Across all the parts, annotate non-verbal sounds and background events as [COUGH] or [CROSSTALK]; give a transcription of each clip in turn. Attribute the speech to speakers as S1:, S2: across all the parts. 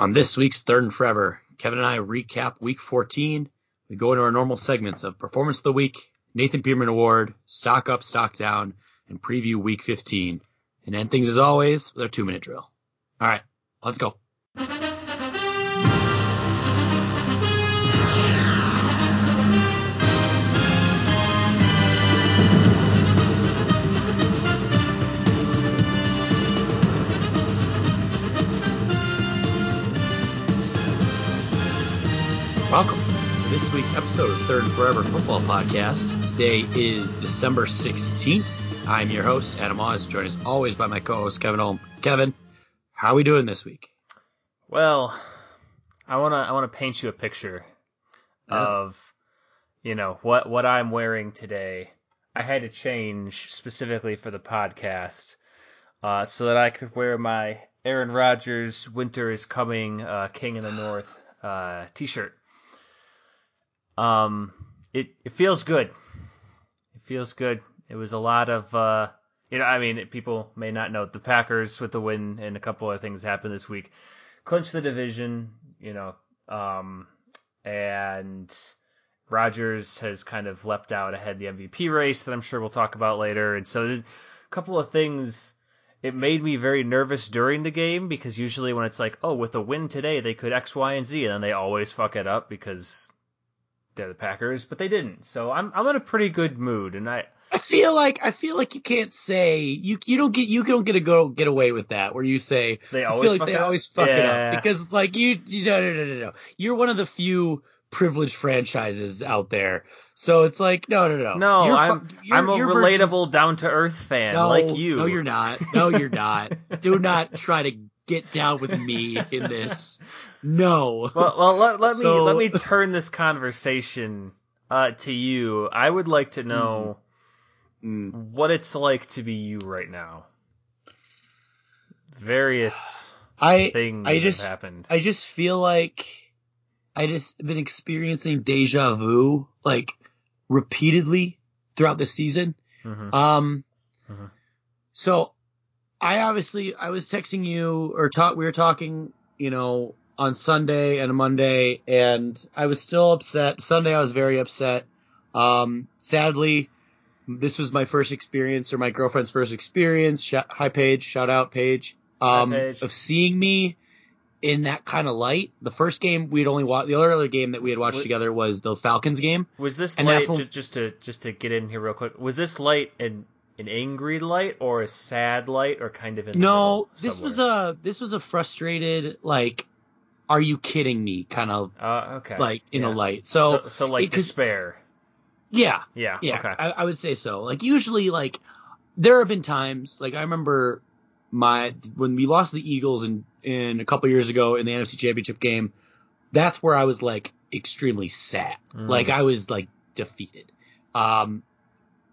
S1: On this week's Third and Forever, Kevin and I recap week 14. We go into our normal segments of Performance of the Week, Nathan Peterman Award, Stock Up, Stock Down, and preview week 15. And end things as always with our two minute drill. All right, let's go. Welcome to this week's episode of Third and Forever Football Podcast. Today is December 16th. I'm your host, Adam Oz, joined as always by my co-host, Kevin Holm. Kevin, how are we doing this week?
S2: Well, I wanna I wanna paint you a picture
S1: Yeah.
S2: of you know what what I'm wearing today. I had to change specifically for the podcast uh, so that I could wear my Aaron Rodgers "Winter is Coming" uh, King in the North uh, T-shirt. Um, it it feels good. It feels good. It was a lot of uh, you know, I mean, people may not know the Packers with the win and a couple of things happened this week. Clinched the division, you know, um, and Rodgers has kind of leapt out ahead the MVP race that I'm sure we'll talk about later. And so a couple of things. It made me very nervous during the game because usually when it's like, oh, with a win today, they could X, Y, and Z, and then they always fuck it up because they're the Packers, but they didn't. So I'm I'm in a pretty good mood, and I
S1: I feel like I feel like you can't say you you don't get you don't get to go get away with that where you say
S2: they
S1: I
S2: always
S1: feel like
S2: fuck
S1: they
S2: up.
S1: always fuck it up. Because like you, you no no no no no. You're one of the few privileged franchises out there. So it's like no no no.
S2: No, I'm
S1: fu-
S2: I'm a relatable, down to earth fan
S1: no,
S2: like you.
S1: no you're not. No you're not. Do not try to get down with me in this no
S2: Well, well let, let me let me [LAUGHS] turn this conversation uh, to you. I would like to know
S1: Mm.
S2: what it's like to be you right now. Various
S1: I
S2: things
S1: I just
S2: have happened.
S1: I just feel like I just been experiencing deja vu like repeatedly throughout the season.
S2: Mhm.
S1: Um,
S2: Mhm.
S1: so I obviously I was texting you or talk we were talking, you know, on Sunday and Monday, and I was still upset. Sunday I was very upset. Um, sadly, this was my first experience or my girlfriend's first experience. Sh- hi Paige, shout out Paige. Um,
S2: Paige.
S1: of seeing me in that kind of light. The first game we'd only watched. The other game that we had watched
S2: What-
S1: together was the Falcons game.
S2: Was this
S1: and
S2: light
S1: when-
S2: just, to just to get in here real quick? Was this light an an angry light or a sad light or kind of in
S1: No, this was a this was a frustrated like, are you kidding me? Kind of
S2: uh, okay
S1: like in
S2: yeah.
S1: a light. So,
S2: so so like
S1: it
S2: despair.
S1: yeah,
S2: Yeah.
S1: yeah,
S2: Okay.
S1: I, I would say so. Like usually, like there have been times like I remember my when we lost the Eagles in in a couple years ago in the NFC Championship game. That's where I was like extremely sad.
S2: Mm.
S1: Like I was like defeated. Um,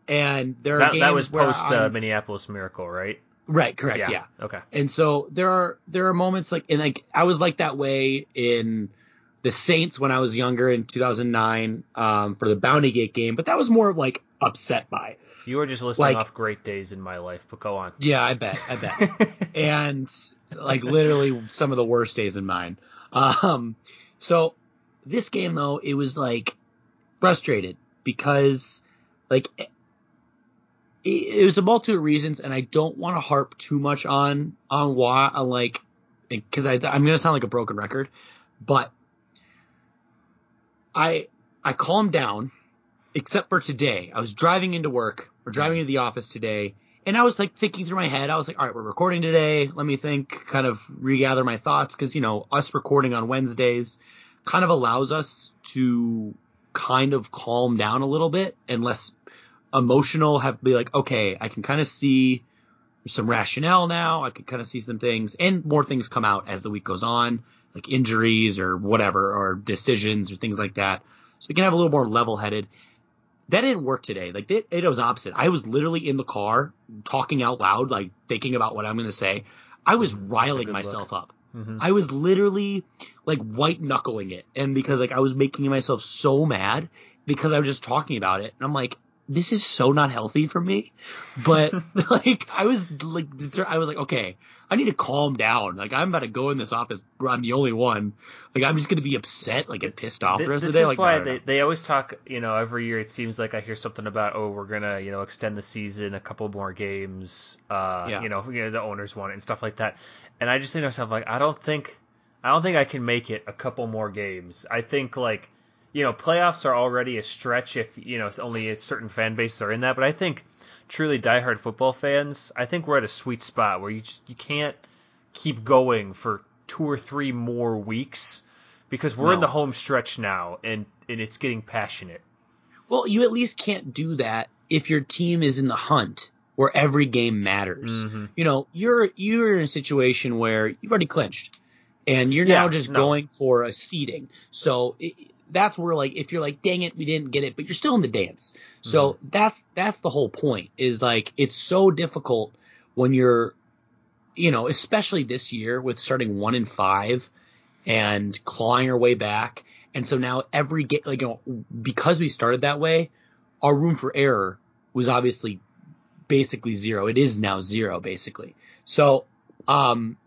S1: and there are
S2: that,
S1: games
S2: that was post uh, Minneapolis Miracle, right?
S1: right, correct, yeah.
S2: Okay.
S1: And so there are there are moments like and like I was like that way in the Saints when I was younger in 2009 um, for the Bounty Gate game, but that was more like upset by.
S2: You were just listing
S1: Like-
S2: off great days in my life, but go on.
S1: Yeah, I bet, I bet. [LAUGHS] and like literally some of the worst days in mine. Um, so this game though, it was like frustrated because like it, was a multitude of reasons, and I don't want to harp too much on on why on like because I I'm gonna sound like a broken record, but I I calmed down except for today. I was driving into work or driving into the office today, and I was like thinking through my head. I was like, all right, we're recording today. Let me think, kind of regather my thoughts because you know us recording on Wednesdays kind of allows us to kind of calm down a little bit and less emotional. Have be like, okay, I can kind of see some rationale now. I can kind of see some things, and more things come out as the week goes on, like injuries or whatever, or decisions or things like that. So we can have a little more level-headed. That didn't work today. Like it, it was opposite. I was literally in the car talking out loud, like thinking about what I'm going to say. I was riling myself up.
S2: Mhm.
S1: I was literally like white knuckling it, and because like I was making myself so mad because I was just talking about it, and I'm like, this is so not healthy for me. But [LAUGHS] like I was like, I was like, okay, I need to calm down. Like I'm about to go in this office where I'm the only one. Like I'm just gonna be upset, like get pissed off the rest
S2: this
S1: of the day.
S2: is
S1: like,
S2: why
S1: no, no,
S2: they, they always talk. You know, every year it seems like I hear something about oh we're gonna you know extend the season a couple more games. Uh,
S1: Yeah.
S2: you know, you know the owners want it and stuff like that. And I just think to myself like I don't think I don't think I can make it a couple more games. I think like you know playoffs are already a stretch if you know it's only a certain fan bases are in that. But I think truly diehard football fans, I think we're at a sweet spot where you just you can't keep going for two or three more weeks because we're in the home stretch now and and it's getting passionate.
S1: Well, you at least can't do that if your team is in the hunt where every game matters.
S2: Mhm.
S1: You know, you're you're in a situation where you've already clinched, and you're
S2: Yeah,
S1: now just
S2: no.
S1: going for a seeding. So it, that's where like if you're like, dang it, we didn't get it, but you're still in the dance. So
S2: Mm-hmm.
S1: that's that's the whole point. Is like it's so difficult when you're, you know, especially this year with starting one in five and clawing our way back. And so now every get like, you know, because we started that way, our room for error was obviously basically zero. It is now zero, basically. So, um,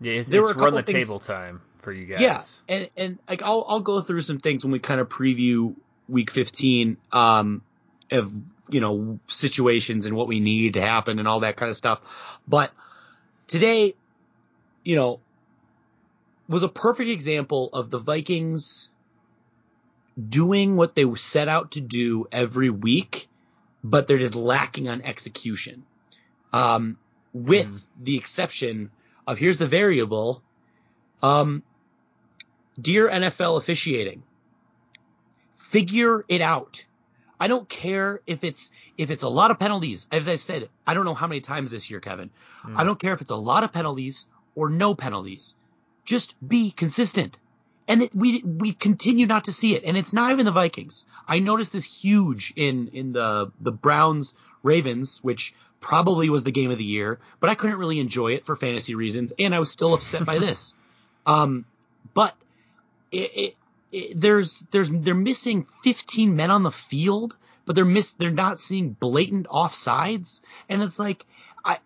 S2: Yeah, it's,
S1: There
S2: it's run the
S1: things-
S2: table time for you guys.
S1: yeah, and and like I'll I'll go through some things when we kind of preview week 15 um of you know situations and what we need to happen and all that kind of stuff. But today, you know, was a perfect example of the Vikings doing what they set out to do every week, but they're just lacking on execution. Um, with
S2: Mhm.
S1: the exception of here's the variable. Um, dear NFL officiating, figure it out. I don't care if it's if it's a lot of penalties. As I said, I don't know how many times this year, Kevin.
S2: Mm.
S1: I don't care if it's a lot of penalties or no penalties. Just be consistent. And it, we we continue not to see it, and it's not even the Vikings. I noticed this huge in in the the Browns Ravens, which probably was the game of the year, but I couldn't really enjoy it for fantasy reasons, and I was still upset by [LAUGHS] this. Um, but it, it, it, there's there's they're missing 15 men on the field, but they're miss they're not seeing blatant offsides, and it's like I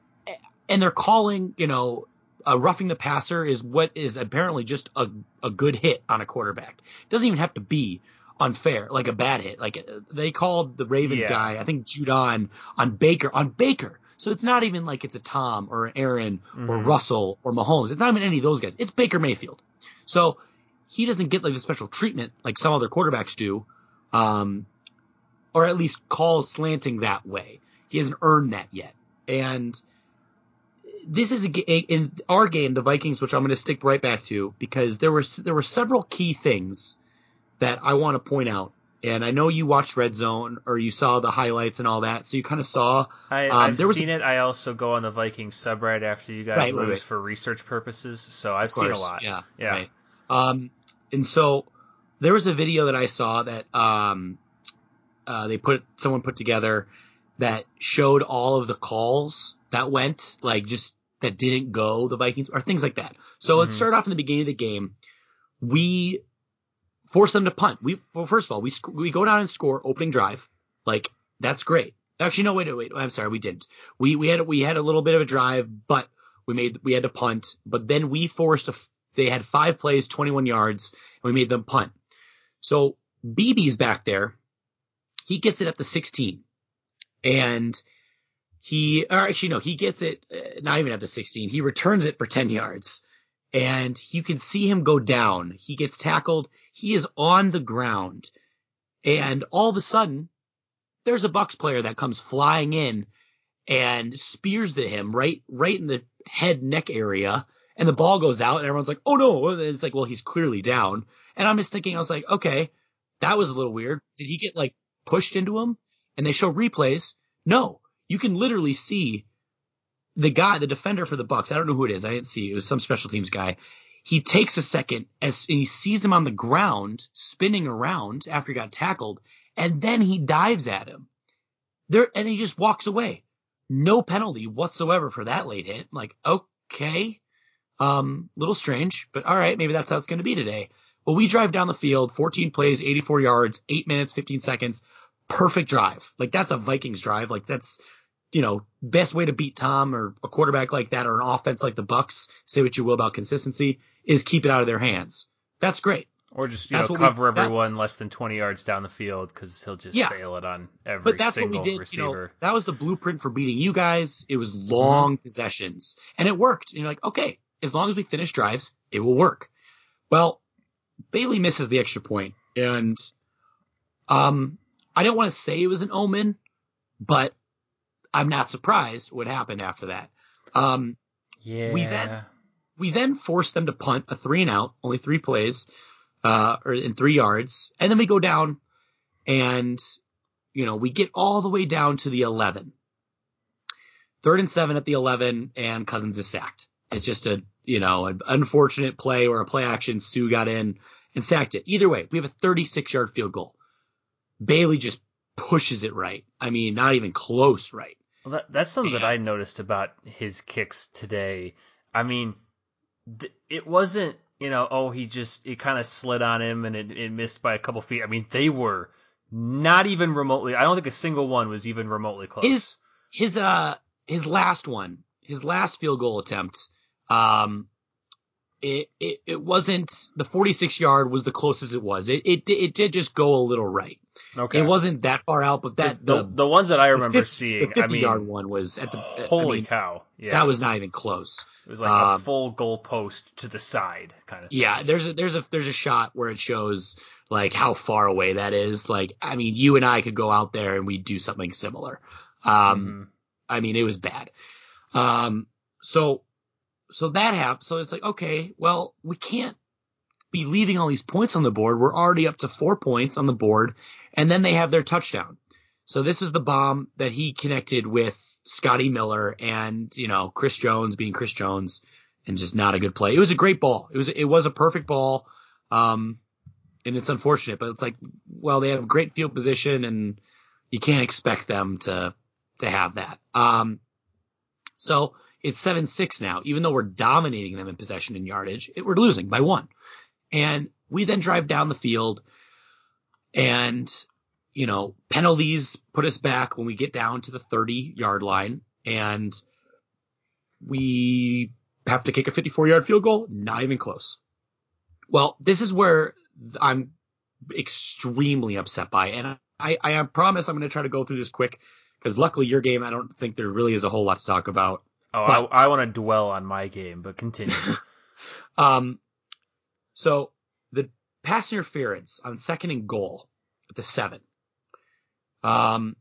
S1: and they're calling you know uh, roughing the passer is what is apparently just a a good hit on a quarterback. It doesn't even have to be unfair, like a bad hit. Like they called the Ravens
S2: Yeah.
S1: guy, I think Judon on Baker on Baker. So it's not even like it's a Tom or an Aaron or
S2: Mhm.
S1: Russell or Mahomes. It's not even any of those guys. It's Baker Mayfield. So he doesn't get like the special treatment like some other quarterbacks do, um, or at least calls slanting that way. He hasn't earned that yet. And this is a, ga- in our game, the Vikings, which I'm going to stick right back to because there were there were several key things that I want to point out. And I know you watched Red Zone or you saw the highlights and all that, so you kind of saw
S2: I,
S1: Um,
S2: I've
S1: there was a-
S2: seen it. I also go on the Vikings subreddit after you guys
S1: Right, right,
S2: lose
S1: right.
S2: for research purposes, so I've
S1: Of
S2: seen a lot.
S1: Yeah,
S2: Yeah.
S1: Right. Um, and so there was a video that I saw that um, uh, they put someone put together that showed all of the calls that went, like just that didn't go the Vikings or things like that. So let's
S2: Mhm.
S1: start off in the beginning of the game. We force them to punt. We well, first of all, we sc- we go down and score opening drive. Like that's great. Actually, no, wait, wait, wait. I'm sorry, we didn't. We we had we had a little bit of a drive, but we made we had to punt. But then we forced a. f- They had five plays, 21 yards, and we made them punt. So BB's back there. He gets it at the 16, and he or actually no, he gets it uh, not even at the 16. He returns it for 10 yards, and you can see him go down. He gets tackled. He is on the ground, and all of a sudden, there's a Bucks player that comes flying in and spears the him right right in the head neck area, and the ball goes out, and everyone's like, "Oh no!" And it's like, well, he's clearly down, and I'm just thinking, I was like, okay, that was a little weird. Did he get like pushed into him? And they show replays. No, you can literally see the guy, the defender for the Bucks. I don't know who it is. I didn't see. It was some special teams guy. He takes a second as and he sees him on the ground spinning around after he got tackled, and then he dives at him. There and he just walks away. No penalty whatsoever for that late hit. I'm like, okay. Um, little strange, but all right, maybe that's how it's going to be today. Well, we drive down the field, 14 plays, 84 yards, 8 minutes, 15 seconds. Perfect drive. Like that's a Vikings drive. Like that's you know, best way to beat Tom or a quarterback like that or an offense like the Bucks, say what you will about consistency, is keep it out of their hands. That's great.
S2: Or just you that's know cover we, everyone less than 20 yards down the field because he'll just yeah. sail it on every but that's single what we did, receiver. You know,
S1: that was the blueprint for beating you guys. It was long mm-hmm. possessions and it worked. And you're like, okay, as long as we finish drives, it will work. Well, Bailey misses the extra point, and um, I don't want to say it was an omen, but I'm not surprised what happened after that. Um,
S2: yeah.
S1: We then we then forced them to punt a three and out, only three plays, uh, or in three yards, and then we go down, and you know we get all the way down to the 11. Third and seven at the 11, and Cousins is sacked. It's just a you know an unfortunate play or a play action. Suh got in and sacked it. Either way, we have a 36 yard field goal. Bailey just pushes it right. I mean, not even close right.
S2: Well, that, that's something that I noticed about his kicks today. I mean, th- it wasn't, you know, oh, he just, it kind of slid on him and it, it missed by a couple feet. I mean, they were not even remotely, I don't think a single one was even remotely close.
S1: His, his, uh, his last one, his last field goal attempt, um, it, it, it wasn't the 46 yard was the closest it was. It, it, it did just go a little right. Okay. It wasn't that far out, but that
S2: the the, the ones that I remember 50, seeing,
S1: the 50
S2: I mean,
S1: yard one was at the
S2: holy I mean, cow. Yeah.
S1: That was not even close.
S2: It was like um, a full goal post to the side kind of thing.
S1: Yeah, there's a there's a there's a shot where it shows like how far away that is. Like I mean, you and I could go out there and we'd do something similar. Um mm-hmm. I mean, it was bad. Um so so that happened. So it's like, okay, well, we can't be leaving all these points on the board. We're already up to four points on the board, and then they have their touchdown. So this is the bomb that he connected with Scotty Miller and, you know, Chris Jones being Chris Jones and just not a good play. It was a great ball. It was, it was a perfect ball. Um, and it's unfortunate, but it's like, well, they have great field position and you can't expect them to, to have that. Um, so it's 7-6 now. Even though we're dominating them in possession and yardage, it, we're losing by one. And we then drive down the field and, you know, penalties put us back when we get down to the 30 yard line and we have to kick a 54 yard field goal. Not even close. Well, this is where I'm extremely upset by, and I, I promise I'm going to try to go through this quick because luckily your game, I don't think there really is a whole lot to talk about.
S2: Oh, but, I, I want to dwell on my game, but continue. [LAUGHS]
S1: um, so the pass interference on second and goal at the seven. Um,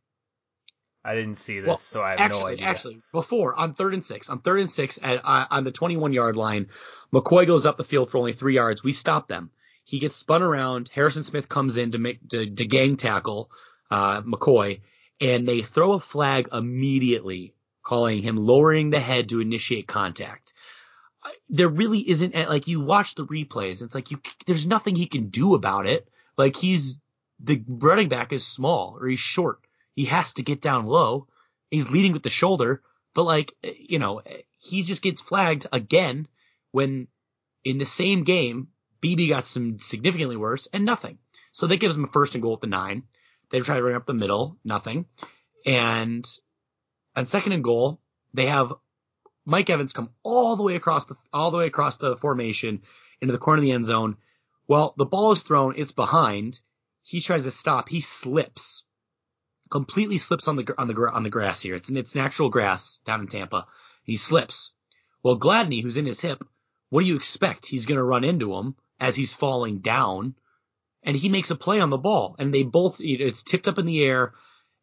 S2: I didn't see this, well, so I have
S1: actually,
S2: no idea.
S1: Actually, before on third and six, on third and six at uh, on the 21 yard line, McCoy goes up the field for only three yards. We stop them. He gets spun around. Harrison Smith comes in to make to, to gang tackle uh, McCoy, and they throw a flag immediately calling him lowering the head to initiate contact. There really isn't like you watch the replays. It's like you there's nothing he can do about it. Like he's the running back is small or he's short. He has to get down low. He's leading with the shoulder, but like eh, you know eh, he just gets flagged again when in the same game BB got some significantly worse and nothing. So that gives him a first and goal at the nine. They try to bring up the middle, nothing. And on second and goal, they have Mike Evans come all the way across the all the way across the formation into the corner of the end zone. Well, the ball is thrown, it's behind. He tries to stop, he slips, completely slips on the on the on the grass here. It's it's natural grass down in Tampa. He slips. Well, Gladney, who's in his hip, what do you expect? He's going to run into him as he's falling down, and he makes a play on the ball, and they both it's tipped up in the air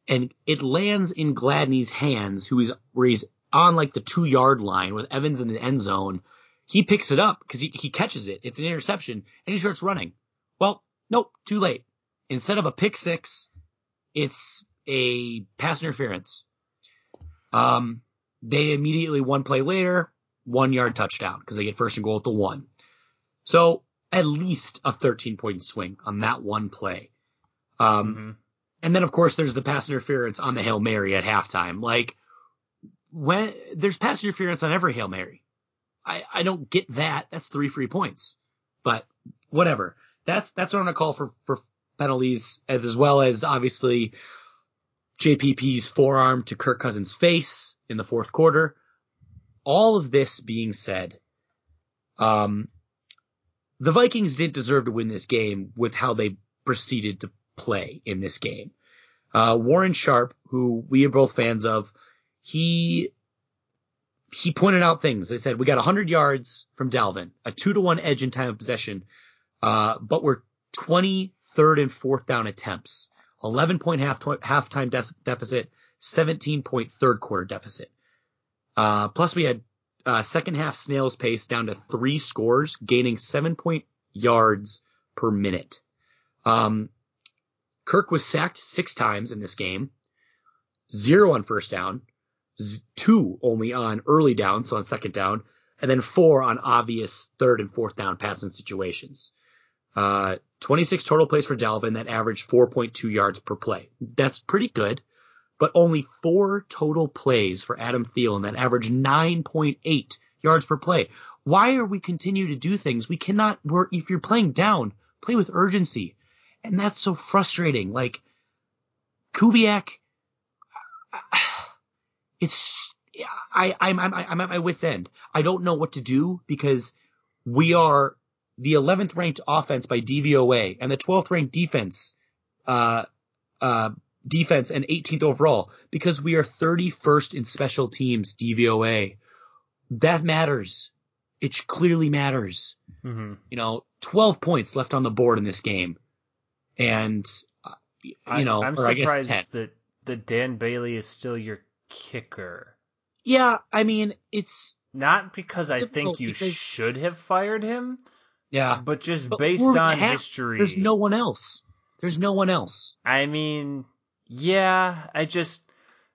S1: and it lands in Gladney's hands, who is where he's on like the two yard line with Evans in the end zone. He picks it up because he, he catches it. It's an interception and he starts running. Well, nope, too late. Instead of a pick six, it's a pass interference. Um, they immediately one play later, one yard touchdown because they get first and goal at the one. So at least a 13 point swing on that one play. Um, mm-hmm. And then of course there's the pass interference on the Hail Mary at halftime. Like when there's pass interference on every Hail Mary. I, I don't get that. That's three free points. But whatever. That's that's what I'm gonna call for for penalties as well as obviously JPP's forearm to Kirk Cousins' face in the fourth quarter. All of this being said, um, the Vikings didn't deserve to win this game with how they proceeded to play in this game. Uh, Warren Sharp, who we are both fans of, he he pointed out things. They said we got 100 yards from Dalvin, a two to one edge in time of possession, uh, but we're 20 third and fourth down attempts, 11 point half halftime de- deficit, 17 point third quarter deficit. Uh, plus we had uh, second half snail's pace down to three scores, gaining seven point yards per minute. Um, Kirk was sacked six times in this game, zero on first down, two only on early down, so on second down, and then four on obvious third and fourth down passing situations. Uh, 26 total plays for Dalvin that averaged 4.2 yards per play. That's pretty good, but only four total plays for Adam Thielen that averaged 9.8 yards per play. Why are we continue to do things? We cannot if you're playing down, play with urgency. And that's so frustrating. Like, Kubiak, [SIGHS] it's I I'm I'm I'm at my wits end. I don't know what to do because we are the 11th ranked offense by DVOA and the 12th ranked defense uh uh defense and 18th overall because we are 31st in special teams DVOA. That matters. It clearly matters.
S2: Mm-hmm.
S1: You know, 12 points left on the board in this game. And uh, you know, I guess
S2: surprised
S1: 10.
S2: that that Dan Bailey is still your kicker.
S1: Yeah, I mean, it's
S2: Not because I think you
S1: because-
S2: should have fired him,
S1: yeah.
S2: but just
S1: But
S2: based on
S1: have-
S2: history.
S1: There's no one else. There's no one else.
S2: I mean, yeah, I just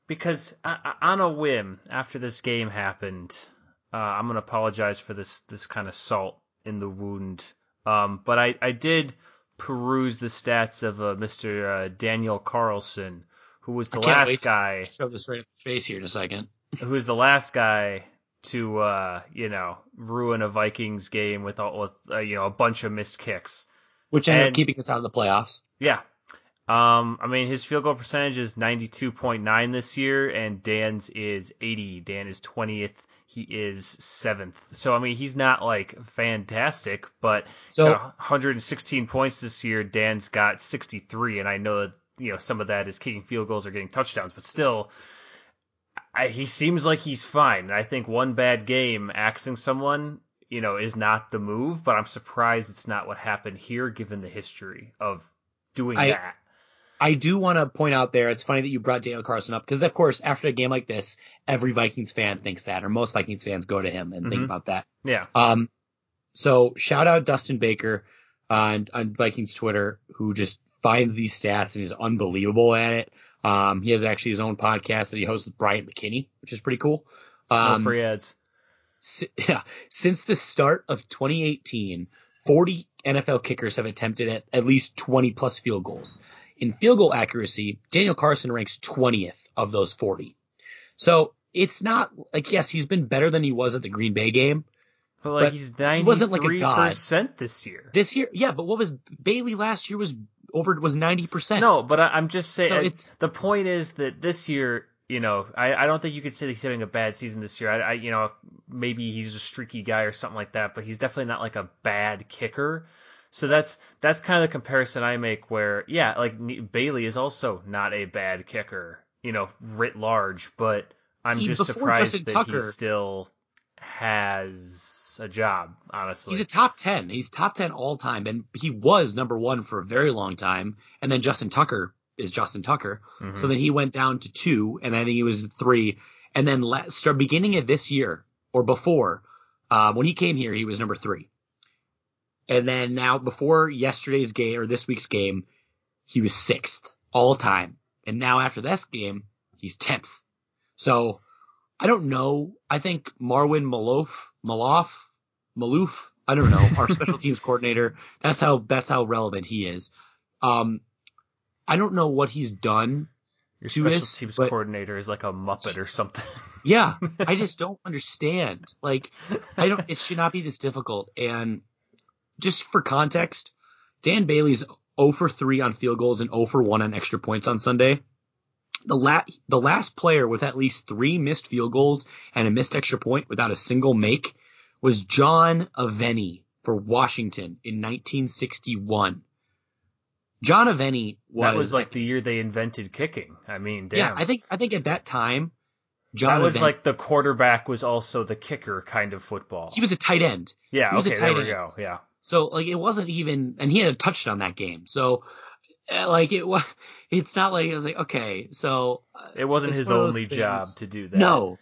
S2: because I, I- on a whim after this game happened, uh, I'm gonna apologize for this this kind of salt in the wound. Um, but I I did peruse the stats of uh, Mr. Uh, Daniel Carlson, who was the last guy
S1: Shove this right in face here in a second.
S2: who was the last guy to uh, you know ruin a Vikings game with all with uh, you know a bunch of missed kicks.
S1: Which ended
S2: And-
S1: up keeping us out of the playoffs.
S2: Yeah. Um, I mean, his field goal percentage is 92.9 this year, and Dan's is 80. Dan is 20th. He is seventh. So, I mean, he's not like fantastic, but
S1: So-
S2: got 116 points this year. Dan's got 63, and I know that, you know, some of that is kicking field goals or getting touchdowns, but still, I, he seems like he's fine. And I think one bad game axing someone, you know, is not the move, but I'm surprised it's not what happened here given the history of doing
S1: I-
S2: that.
S1: I do want to point out there, it's funny that you brought Daniel Carlson up because, of course, after a game like this, every Vikings fan thinks that, or most Vikings fans go to him and think
S2: Mhm.
S1: about that.
S2: Yeah.
S1: Um, so shout out Dustin Baker on, on Vikings Twitter who just finds these stats and is unbelievable at it. Um, he has actually his own podcast that he hosts with Brian McKinney, which is pretty cool.
S2: No
S1: Um,
S2: free ads.
S1: si- [LAUGHS] yeah, since the start of 2018, 40 NFL kickers have attempted at, at least 20 plus field goals. In field goal accuracy, Daniel Carlson ranks 20th of those 40. So it's not like, yes, he's been better than he was at the Green Bay game.
S2: But like
S1: but
S2: he's
S1: he wasn't like a
S2: 93% this year.
S1: This year, yeah, but what was Bailey last year was over, was 90%.
S2: No, but I, I'm just saying.
S1: So
S2: I-
S1: it's-
S2: the point is that this year, you know, I, I don't think you could say he's having a bad season this year. I, I, you know, maybe he's a streaky guy or something like that, but he's definitely not like a bad kicker. So that's that's kind of the comparison I make. Where yeah, like Bailey is also not a bad kicker, you know, writ large, but I'm
S1: He-
S2: just surprised
S1: Justin
S2: that
S1: Tucker-
S2: he still has a job. Honestly,
S1: He's a top 10. He's top 10 all time. And he was number one for a very long time. And then Justin Tucker is Justin Tucker.
S2: Mhm.
S1: So then he went down to two, and I think he was three. And then last, start beginning of this year or before, uh, when he came here, he was number three. And then now before yesterday's game or this week's game, he was sixth all time. And now after this game, he's tenth. So I don't know. I think Marwan Malouf, Malouf, Maloof, I don't know, our special [LAUGHS] teams coordinator. That's how that's how relevant he is. Um, I don't know what he's done.
S2: Your special
S1: this,
S2: teams
S1: but-
S2: coordinator is like a muppet or something.
S1: Yeah, I [LAUGHS] just don't understand. Like, I don't. It should not be this difficult. And just for context, Dan Bailey's 0 for 3 on field goals and 0 for 1 on extra points on Sunday. the la- the last player with at least three missed field goals and a missed extra point without a single make was John Aveni for Washington in 1961. John Aveni was
S2: that was like the year they invented kicking. I mean, damn.
S1: yeah, I think I think at that time John
S2: that was
S1: Aveni-
S2: like the quarterback was also the kicker kind of football.
S1: he was a tight end.
S2: yeah,
S1: he was a
S2: okay, there we
S1: end.
S2: go. Yeah.
S1: So like it wasn't even, and he had a touchdown that game. So uh, like it was, it's not like it was like okay, so uh,
S2: It wasn't his only job to do that.
S1: no.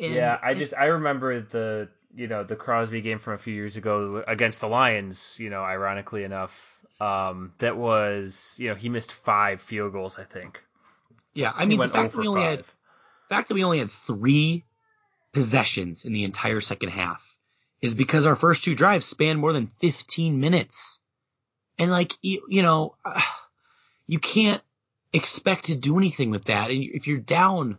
S1: And
S2: yeah, I just I remember the you know the Crosby game from a few years ago against the Lions. You know, ironically enough, um, that was you know he missed five field goals. I think.
S1: yeah. I mean the fact that we only had
S2: five.
S1: the fact that we only had three possessions in the entire second half is because our first two drives span more than 15 minutes. And like, you, you know, [SIGHS] you can't expect to do anything with that. And if you're down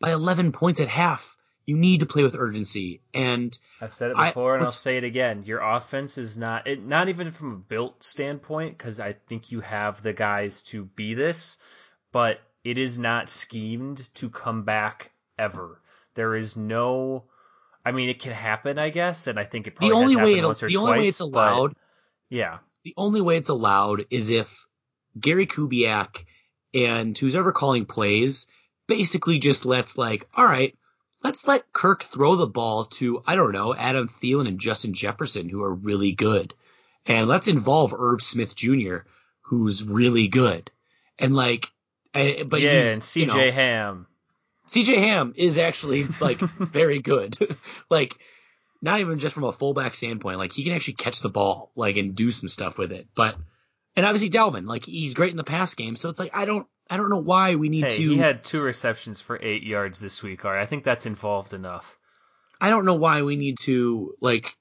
S1: by 11 points at half, you need to play with urgency. And
S2: I've said it
S1: I-
S2: before, and I'll say it again. Your offense is not it, not even from a built standpoint, because I think you have the guys to be this, but it is not schemed to come back ever. There is no. I mean, it can happen, I guess, and I think it
S1: the
S2: probably
S1: only
S2: has
S1: way
S2: once or
S1: the only way
S2: twice,
S1: it's allowed
S2: yeah,
S1: the only way it's allowed is if Gary Kubiak and who's ever calling plays basically just lets like, all right, let's let Kirk throw the ball to, I don't know, Adam Thielen and Justin Jefferson, who are really good. And let's involve Irv Smith Jr., who's really good. And like, eh, but
S2: yeah,
S1: he's,
S2: and CJ
S1: you know,
S2: Ham.
S1: CJ Ham is actually like [LAUGHS] very good. [LAUGHS] like not even just from a fullback standpoint, like he can actually catch the ball, like and do some stuff with it. But and obviously Dalvin, like he's great in the pass game. So it's like I don't I don't know why we need
S2: Hey,
S1: to
S2: he had two receptions for eight yards this week. All right, I think that's involved enough.
S1: I don't know why we need to like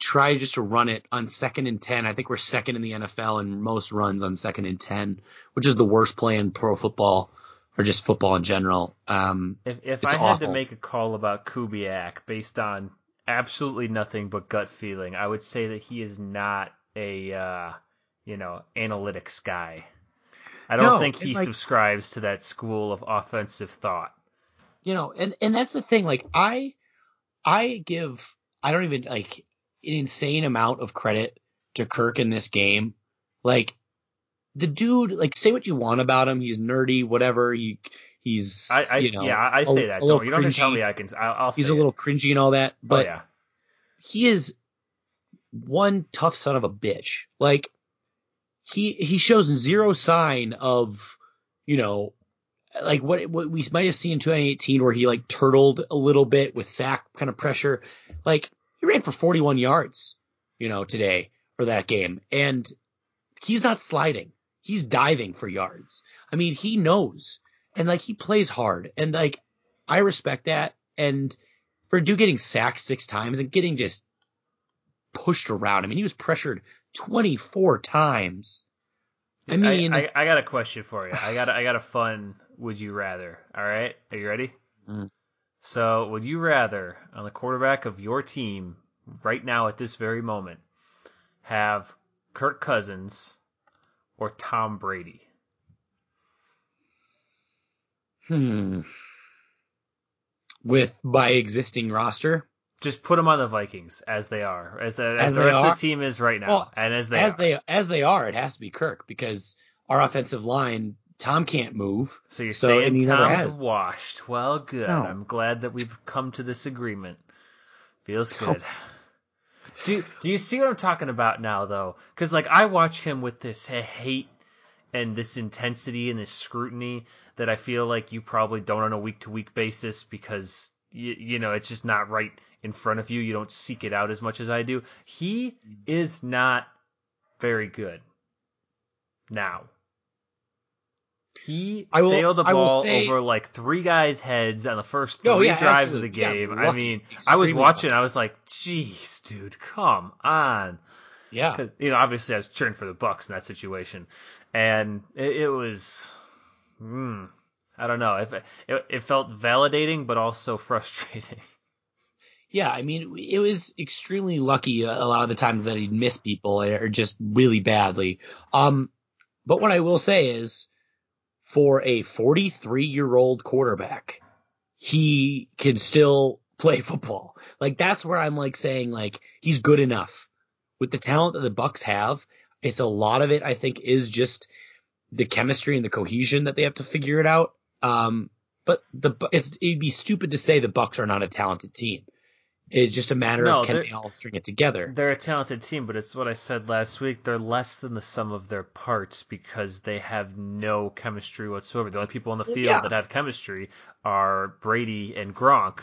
S1: try just to run it on second and ten. I think we're second in the NFL in most runs on second and ten, which is the worst play in pro football or just football in general. Um,
S2: If if I had to make a call about Kubiak based on absolutely nothing but gut feeling, I would say that he is not a uh, you know analytics guy. I don't
S1: No,
S2: think he
S1: like-
S2: subscribes to that school of offensive thought.
S1: you know, and and that's the thing. Like I, I give I don't even like an insane amount of credit to Kirk in this game. Like the dude, like say what you want about him, he's nerdy, whatever. He he's
S2: I, I
S1: you know,
S2: yeah, I
S1: a-
S2: say
S1: a
S2: that.
S1: little
S2: Don't you don't have to tell me I can. I'll, I'll
S1: He's a little
S2: it.
S1: cringy and all that,
S2: Oh,
S1: but
S2: yeah.
S1: he is one tough son of a bitch. Like he he shows zero sign of you know like what what we might have seen in 2018 where he like turtled a little bit with sack kind of pressure. Like he ran for 41 yards, you know, today or that game, and he's not sliding. He's diving for yards. I mean, he knows, and like he plays hard, and like I respect that. And for a dude getting sacked six times and getting just pushed around. I mean, he was pressured 24 times. I mean,
S2: I, I, I got a question for you. I got a, I got a fun. Would you rather? All right, are you ready?
S1: Mm.
S2: So, would you rather on the quarterback of your team right now at this very moment have Kirk Cousins or Tom Brady?
S1: hmm. With my existing roster,
S2: Just put them on the Vikings as they are, as the as,
S1: As
S2: the rest
S1: are?
S2: of the team is right now,
S1: Well,
S2: and as they
S1: as
S2: are.
S1: they as they are, it has to be Kirk because our offensive line, Tom can't move.
S2: So you're
S1: So,
S2: saying Tom's washed. Well, good.
S1: No.
S2: I'm glad that we've come to this agreement. Feels good. Do Do you see what I'm talking about now, though? Because like I watch him with this hate and this intensity and this scrutiny that I feel like you probably don't on a week to week basis because you, you know it's just not right in front of you. You don't seek it out as much as I do. He mm-hmm. is not very good now. He
S1: will-
S2: sailed the ball
S1: say-
S2: over like three guys' heads on the first three
S1: Oh, yeah,
S2: drives of the
S1: absolutely. Yeah,
S2: game. I mean, I was watching.
S1: lucky.
S2: I was like, "Jeez, dude, come on!"
S1: Yeah.
S2: Because you know, obviously, I was cheering for the Bucks in that situation, and it, it was, mm, I don't know, if it, it, it felt validating, but also [LAUGHS] frustrating.
S1: Yeah, I mean, it was extremely lucky a a lot of the time that he'd miss people or just really badly. Um, but what I will say is, for a 43 year old quarterback, he can still [LAUGHS] play football. Like that's where I'm like saying like he's good enough with the talent that the Bucks have. It's a lot of it. I think is just the chemistry and the cohesion that they have to figure it out. Um, but the it's it'd be stupid to say the Bucks are not a talented team. It's just a matter
S2: No,
S1: of can
S2: they're-
S1: all string it together.
S2: They're a talented team, but it's what I said last week. They're less than the sum of their parts because they have no chemistry whatsoever. The only people on the field
S1: yeah.
S2: that have chemistry are Brady and Gronk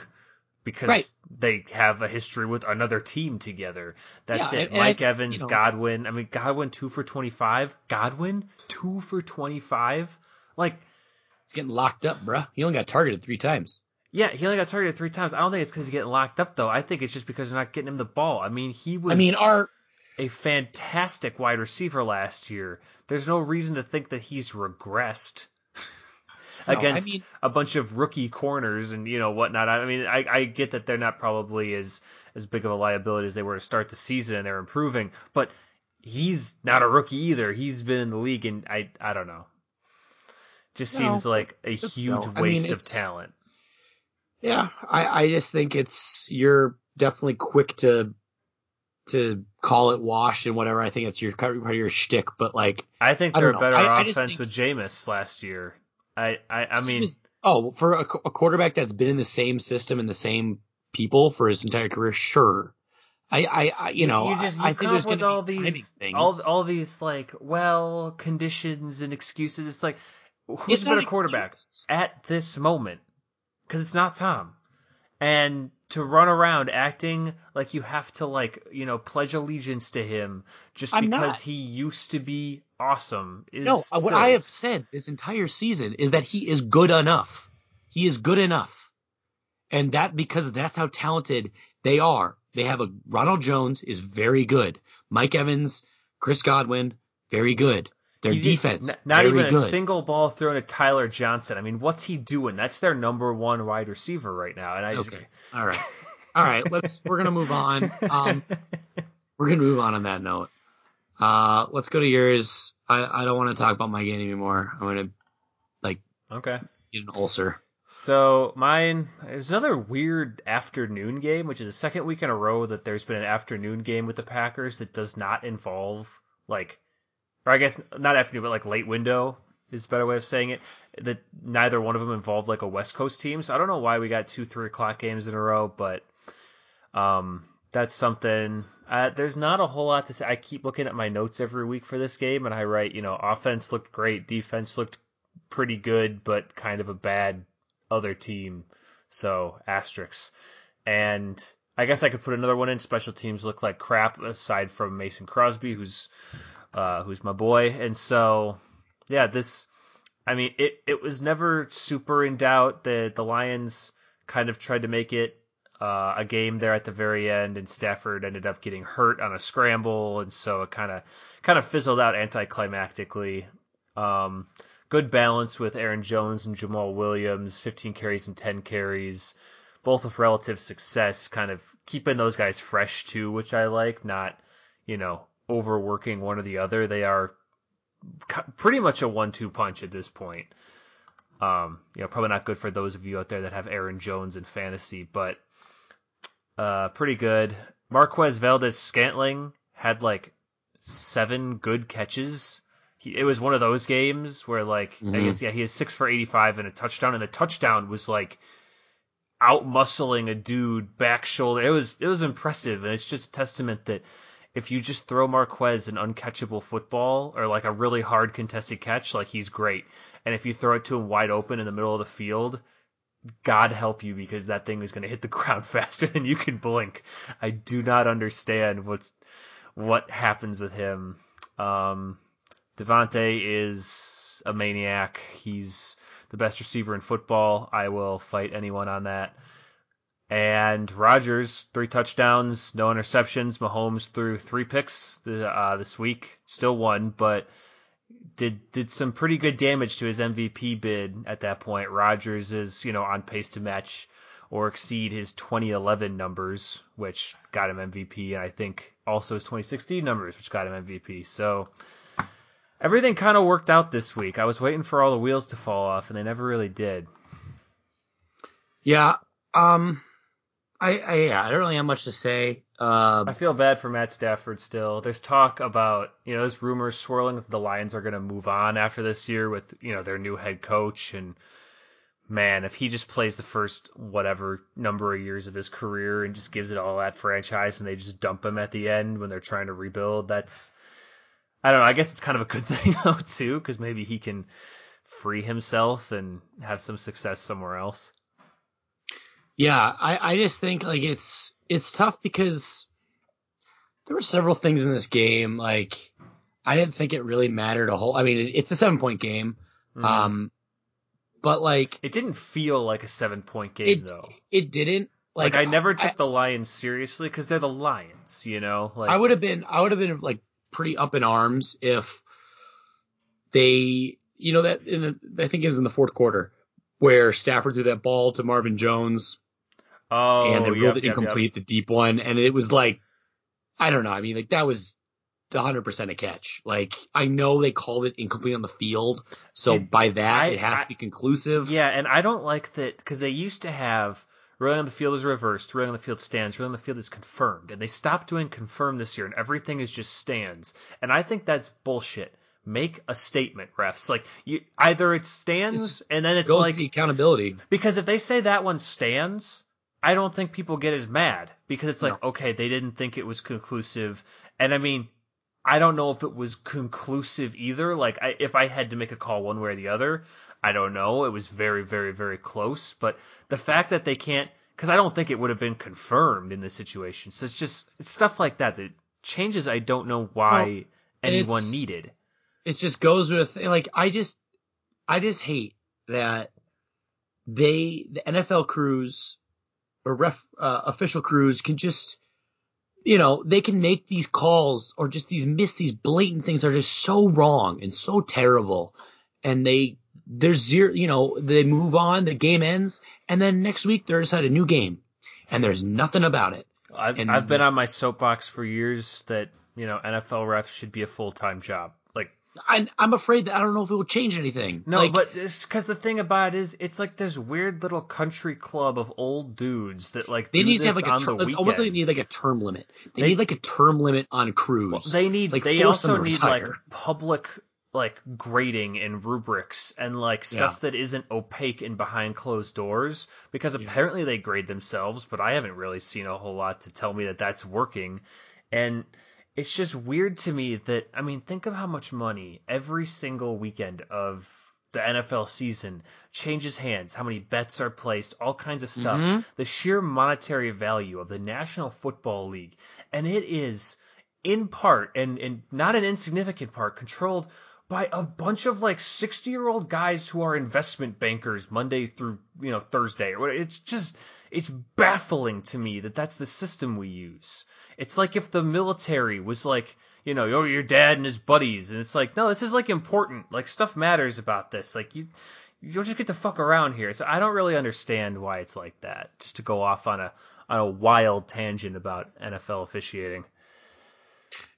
S2: because
S1: Right.
S2: they have a history with another team together. That's
S1: Yeah,
S2: it.
S1: and- and
S2: Mike Evans,
S1: you know-
S2: Godwin. I mean, Godwin two for twenty five. Godwin two for twenty five. Like,
S1: It's getting locked up, bruh. He only got targeted three times.
S2: Yeah, he only got targeted three times. I don't think it's because he's getting locked up though. I think it's just because they're not getting him the ball. I mean, he was.
S1: I mean, our
S2: a fantastic wide receiver last year. There's no reason to think that he's regressed [LAUGHS]
S1: No, I
S2: against
S1: mean-
S2: a bunch of rookie corners and you know whatnot. I mean, I, I get that they're not probably as as big of a liability as they were to start the season and they're improving, but he's not a rookie either. He's been in the league and I I don't know. Just
S1: No,
S2: seems like a huge
S1: no. I mean,
S2: waste of talent.
S1: Yeah, I, I just think it's you're definitely quick to to call it washed and whatever. I think it's your part of your shtick, but like
S2: I think they're a better
S1: I- I
S2: offense
S1: think-
S2: with Jameis last year. I I, I mean
S1: was- oh, for a, a quarterback that's been in the same system and the same people for his entire career, sure. I, I, I you know,
S2: you just you
S1: I, I think
S2: come
S1: there's
S2: up with all these
S1: things.
S2: all all these like well conditions and excuses. It's like who's
S1: It's
S2: a better quarterback
S1: excuse.
S2: at this moment? Because it's not Tom, and to run around acting like you have to like you know pledge allegiance to him just
S1: I'm
S2: because
S1: not.
S2: he used to be awesome is
S1: No, uh, what. I have said this entire season is that he is good enough. He is good enough. And that because that's how talented they are. They have a Ronald Jones is very good. Mike Evans, Chris Godwin, very good. Their defense,
S2: n- not even a
S1: good.
S2: single ball thrown to Tyler Johnson. I mean, what's he doing? That's their number one wide receiver right now. And I just,
S1: All right. All right. Let's. We're gonna move on. Um, we're gonna move on on that note. Uh, let's go to yours. I, I don't want to talk about my game anymore. I'm gonna like
S2: okay.
S1: get an ulcer.
S2: So mine is another weird afternoon game, which is the second week in a row that there's been an afternoon game with the Packers that does not involve like, or I guess not afternoon, but like late window is a better way of saying it. That neither one of them involved like a West Coast team. So I don't know why we got two three o'clock games in a row, but um, that's something. Uh, there's not a whole lot to say. I keep looking at my notes every week for this game, and I write, you know, offense looked great, defense looked pretty good, but kind of a bad other team. So asterisks. And I guess I could put another one in. Special teams look like crap aside from Mason Crosby, who's uh, who's my boy. And so yeah, this I mean it it was never super in doubt. The the Lions kind of tried to make it uh, a game there at the very end, and Stafford ended up getting hurt on a scramble, and so it kind of kind of fizzled out anticlimactically. Um, good balance with Aaron Jones and Jamaal Williams, 15 carries and 10 carries, both with relative success, kind of keeping those guys fresh too, which I like, not, you know, overworking one or the other. They are pretty much a one-two punch at this point. Um, you know, probably not good for those of you out there that have Aaron Jones in fantasy, but uh, pretty good. Marquez Valdes-Scantling had like seven good catches. He, it was one of those games where like I
S1: Mhm.
S2: guess yeah he has six for eighty five and a touchdown, and the touchdown was like out muscling a dude back shoulder. It was it was impressive, and it's just a testament that if you just throw Marquez an uncatchable football or like a really hard contested catch, like he's great. And if you throw it to him wide open in the middle of the field, God help you because that thing is going to hit the [LAUGHS] ground faster than you can blink. I do not understand what's what happens with him. Um, Davante is a maniac. He's the best receiver in football. I will fight anyone on that. And Rodgers, three touchdowns, no interceptions. Mahomes threw three picks uh, this week, still won, but did did some pretty good damage to his MVP bid at that point. Rodgers is you know on pace to match or exceed his 2011 numbers, which got him MVP, and I think also his 2016 numbers, which got him MVP. So everything kind of worked out this week. I was waiting for all the wheels to fall off, and they never really did.
S1: Yeah. Um. I, I yeah. I don't really have much to say. Uh,
S2: I feel bad for Matt Stafford still. There's talk about you know there's rumors swirling that the Lions are going to move on after this year with you know their new head coach and man, if he just plays the first whatever number of years of his career and just gives it all that franchise and they just dump him at the end when they're trying to rebuild, that's I don't know. I guess it's kind of a good [LAUGHS] thing though too, because maybe he can free himself and have some success somewhere else.
S1: Yeah, I, I just think like it's it's tough because there were several things in this game like I didn't think it really mattered a whole. I mean, it's a seven point game, mm-hmm. um, but like
S2: it didn't feel like a seven point game
S1: it,
S2: though.
S1: It didn't.
S2: Like, like I never took I, the Lions seriously because they're the Lions, you know. Like
S1: I would have been, I would have been like pretty up in arms if they, you know, that in the, I think it was in the fourth quarter where Stafford threw that ball to Marvin Jones.
S2: Oh,
S1: and they ruled
S2: yep,
S1: it incomplete,
S2: yep, yep.
S1: the deep one, and it was like, I don't know. I mean, like that was 100% a catch. Like I know they called it incomplete on the field, so See, by that I, it has I, to be conclusive.
S2: Yeah, and I don't like that because they used to have Ruling on the field is reversed. Ruling on the field stands. Ruling on the field is confirmed. And they stopped doing confirmed this year, and everything is just stands. And I think that's bullshit. Make a statement, refs. Like you, either it stands, it's, and then it's like
S1: the accountability.
S2: Because if they say that one stands, I don't think people get as mad because it's like, no. okay, they didn't think it was conclusive. And I mean, I don't know if it was conclusive either. Like, I, if I had to make a call one way or the other, I don't know. It was very, very, very close. But the fact that they can't, because I don't think it would have been confirmed in this situation. So it's just it's stuff like that that changes. I don't know why well, anyone needed.
S1: It just goes with like I just I just hate that they the NFL crews or ref uh, official crews can just you know, they can make these calls or just these miss these blatant things that are just so wrong and so terrible. And they, there's zero, you know, they move on, the game ends, and then next week they're just at a new game and there's nothing about it.
S2: I've,
S1: and,
S2: I've been on my soapbox for years that, you know, NFL refs should be a full time job.
S1: I, I'm afraid that I don't know if it will change anything.
S2: No,
S1: like,
S2: but because the thing about it is, it's like this weird little country club of old dudes that like
S1: they need
S2: to
S1: have like a term. It's almost like they need like a term limit. They, they need like a term limit on crews. Well,
S2: they need.
S1: Like,
S2: they also need retire. like public like grading and rubrics and like stuff yeah. that isn't opaque and behind closed doors because apparently they grade themselves, but I haven't really seen a whole lot to tell me that that's working. And it's just weird to me that I mean, think of how much money every single weekend of the NFL season changes hands, how many bets are placed, all kinds of stuff. Mm-hmm. The sheer monetary value of the National Football League. And it is in part and, and not an insignificant part controlled by a bunch of like 60 year old guys who are investment bankers Monday through, you know, Thursday. It's just, it's baffling to me that that's the system we use. It's like if the military was like, you know, oh, your dad and his buddies. And it's like, no, this is like important. Like stuff matters about this. Like you, you don't just get to fuck around here. So I don't really understand why it's like that. Just to go off on a, on a wild tangent about NFL officiating.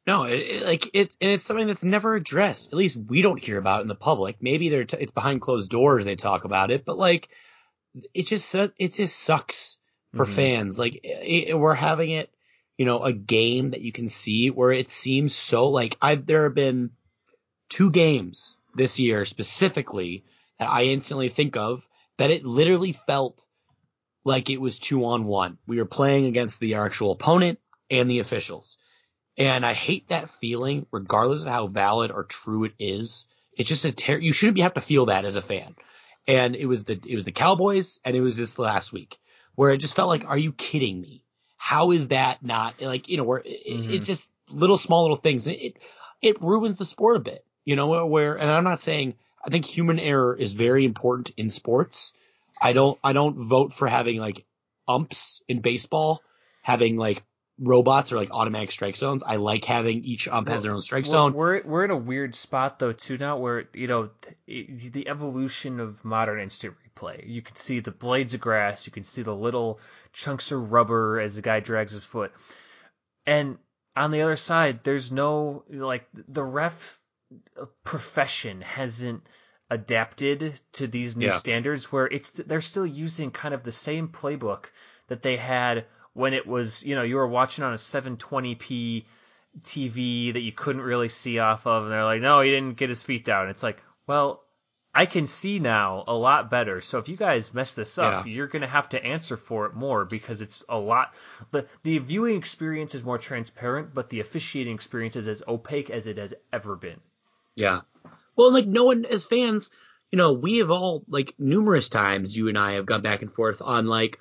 S1: No, it, it, like it's and it's something that's never addressed. At least we don't hear about it in the public. Maybe they're t- it's behind closed doors they talk about it, but like it just it just sucks for mm-hmm. fans. Like it, we're having it, you know, a game that you can see where it seems so like I there have been two games this year specifically that I instantly think of that it literally felt like it was two on one. We were playing against the actual opponent and the officials. And I hate that feeling, regardless of how valid or true it is. It's just a ter- you shouldn't have to feel that as a fan. And it was the it was the Cowboys, and it was just the last week where it just felt like, are you kidding me? How is that not like you know where it, mm-hmm. it's just little small little things. It it ruins the sport a bit, you know. Where and I'm not saying I think human error is very important in sports. I don't I don't vote for having like umps in baseball having like robots or like automatic strike zones. I like having each ump has their own strike zone.
S2: We're we're in a weird spot though too now, where you know the evolution of modern instant replay. You can see the blades of grass, you can see the little chunks of rubber as the guy drags his foot, and on the other side, there's no like the ref profession hasn't adapted to these new
S1: Yeah.
S2: standards where it's they're still using kind of the same playbook that they had when it was you know you were watching on a 720p TV that you couldn't really see off of and they're like no he didn't get his feet down it's like well I can see now a lot better so if you guys mess this up
S1: Yeah.
S2: you're going to have to answer for it more because it's a lot the the viewing experience is more transparent but the officiating experience is as opaque as it has ever been
S1: Yeah. Well, like no one as fans, you know, we have all like numerous times you and I have gone back and forth on like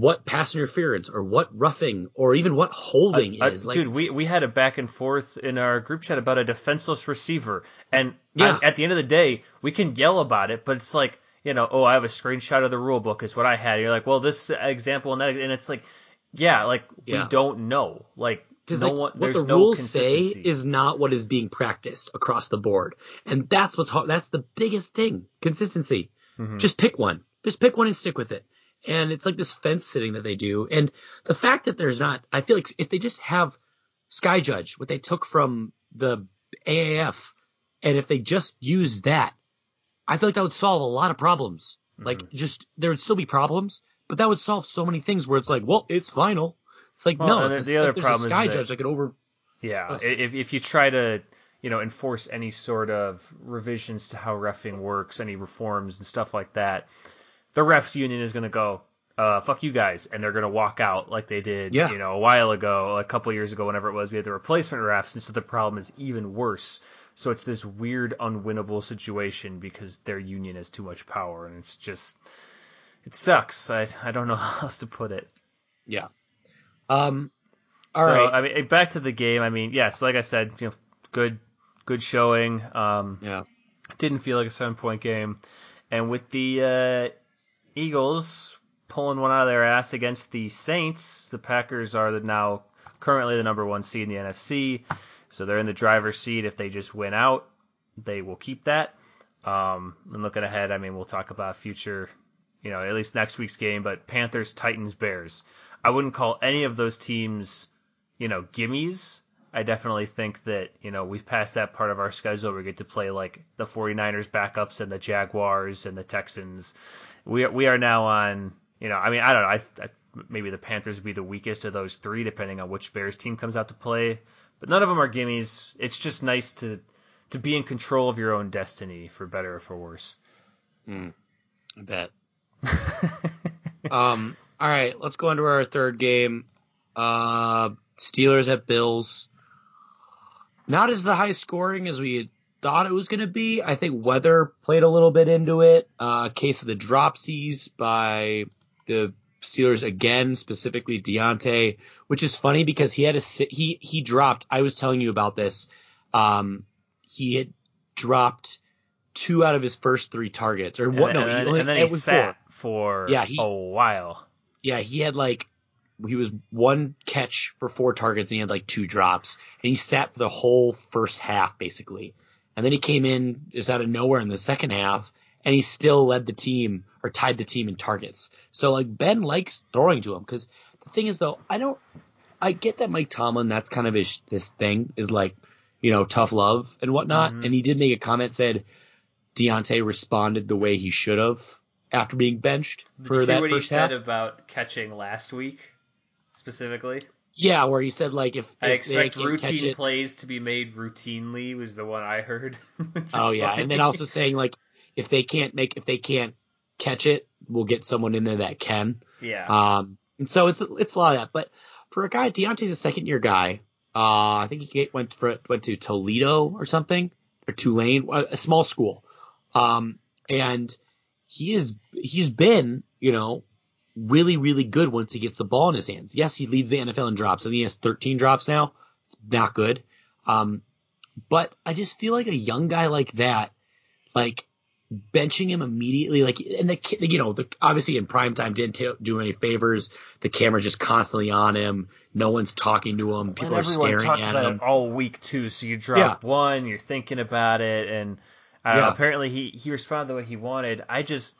S1: what pass interference or what roughing or even what holding
S2: Uh,
S1: is. Like,
S2: dude, we, we had a back and forth in our group chat about a defenseless receiver, and
S1: Yeah.
S2: I- at the end of the day, we can yell about it, but it's like you know, oh, I have a screenshot of the rule book is what I had. You're like, well, this example and that, and it's like, yeah, like
S1: Yeah.
S2: we don't know, like
S1: because
S2: no
S1: like
S2: one,
S1: what
S2: there's
S1: the
S2: no
S1: rules say is not what is being practiced across the board, and that's what's hard. That's the biggest thing: consistency.
S2: Mhm.
S1: Just pick one. Just pick one and stick with it. And it's like this fence sitting that they do, and the fact that there's not. I feel like if they just have Sky Judge, what they took from the AAF, and if they just use that, I feel like that would solve a lot of problems. Like
S2: Mm-hmm.
S1: just there would still be problems, but that would solve so many things where it's like, well, it's final. It's like
S2: Well,
S1: no,
S2: the-
S1: it's-
S2: the other problem
S1: a
S2: is
S1: Sky
S2: that-
S1: Judge that could over.
S2: Yeah, if if you try to you know enforce any sort of revisions to how refing works, any reforms and stuff like that, the refs union is going to go, uh, "Fuck you guys," and they're going to walk out like they did,
S1: Yeah.
S2: you know, a while ago, a couple years ago, whenever it was. We had the replacement refs, and so the problem is even worse. So it's this weird, unwinnable situation because their union has too much power, and it's just, it sucks. I I don't know [LAUGHS] how else to put it.
S1: Yeah. Um. All
S2: so
S1: right.
S2: I mean, back to the game. I mean, yes, like I said, you know, good, good showing. Um,
S1: yeah.
S2: didn't feel like a seven point game, and with the uh, Eagles pulling one out of their ass against the Saints, the Packers are the now currently the number one seed in the NFC, so they're in the driver's seat. If they just win out, they will keep that. Um, and looking ahead, I mean, we'll talk about future, you know, at least next week's game, but Panthers, Titans, Bears. I wouldn't call any of those teams, you know, gimmies. I definitely think that, you know, we've passed that part of our schedule where we get to play like the 49ers backups and the Jaguars and the Texans. We are, we are now on, you know, I mean, I don't know. I, I maybe the Panthers would be the weakest of those three, depending on which Bears team comes out to play. But none of them are gimmies. It's just nice to to be in control of your own destiny, for better or for worse.
S1: I bet. [LAUGHS] um. All right. Let's go into our third game. Uh, Steelers at Bills. Not as the high scoring as we had thought it was going to be. I think weather played a little bit into it. Uh, case of the dropsies by the Steelers again, specifically Diontae, which is funny because he had a he he dropped. I was telling you about this. Um, he had dropped two out of his first three targets, or
S2: And,
S1: what? No,
S2: and,
S1: he
S2: then-
S1: only-
S2: and then
S1: it
S2: he
S1: was
S2: sat
S1: four.
S2: for
S1: Yeah, he-
S2: a while.
S1: Yeah, he had like he was one catch for four targets and he had like two drops, and he sat for the whole first half basically, and then he came in just out of nowhere in the second half, and he still led the team or tied the team in targets. So like Ben likes throwing to him because the thing is though, I don't, I get that Mike Tomlin that's kind of his this thing is like you know tough love and whatnot,
S2: Mhm.
S1: and he did make a comment said Diontae responded the way he should have after being benched
S2: Did
S1: for
S2: you hear
S1: that
S2: what he
S1: half.
S2: said about catching last week, specifically?
S1: Yeah, where he said like if,
S2: I
S1: if they
S2: expect routine
S1: it,
S2: plays to be made routinely was the one I heard. [LAUGHS]
S1: oh yeah,
S2: funny.
S1: and then also saying like if they can't make if they can't catch it, we'll get someone in there that can.
S2: yeah,
S1: Um, and so it's it's a lot of that. But for a guy, Diontae's a second year guy. Uh, I think he went for went to Toledo or something or Tulane, a a small school. Um, and he is he's been you know really really good once he gets the ball in his hands. Yes, he leads the NFL in drops. I think he has 13 drops now. It's not good. Um, but I just feel like a young guy like that, like benching him immediately, like and the ki- you know the obviously in prime time didn't ta- do any favors. The camera's just constantly on him. No one's talking to him. People
S2: and
S1: are staring at
S2: about
S1: him.
S2: it all week too. So you drop one, you're thinking about it, and know,
S1: Yeah.
S2: apparently he he responded the way he wanted. I just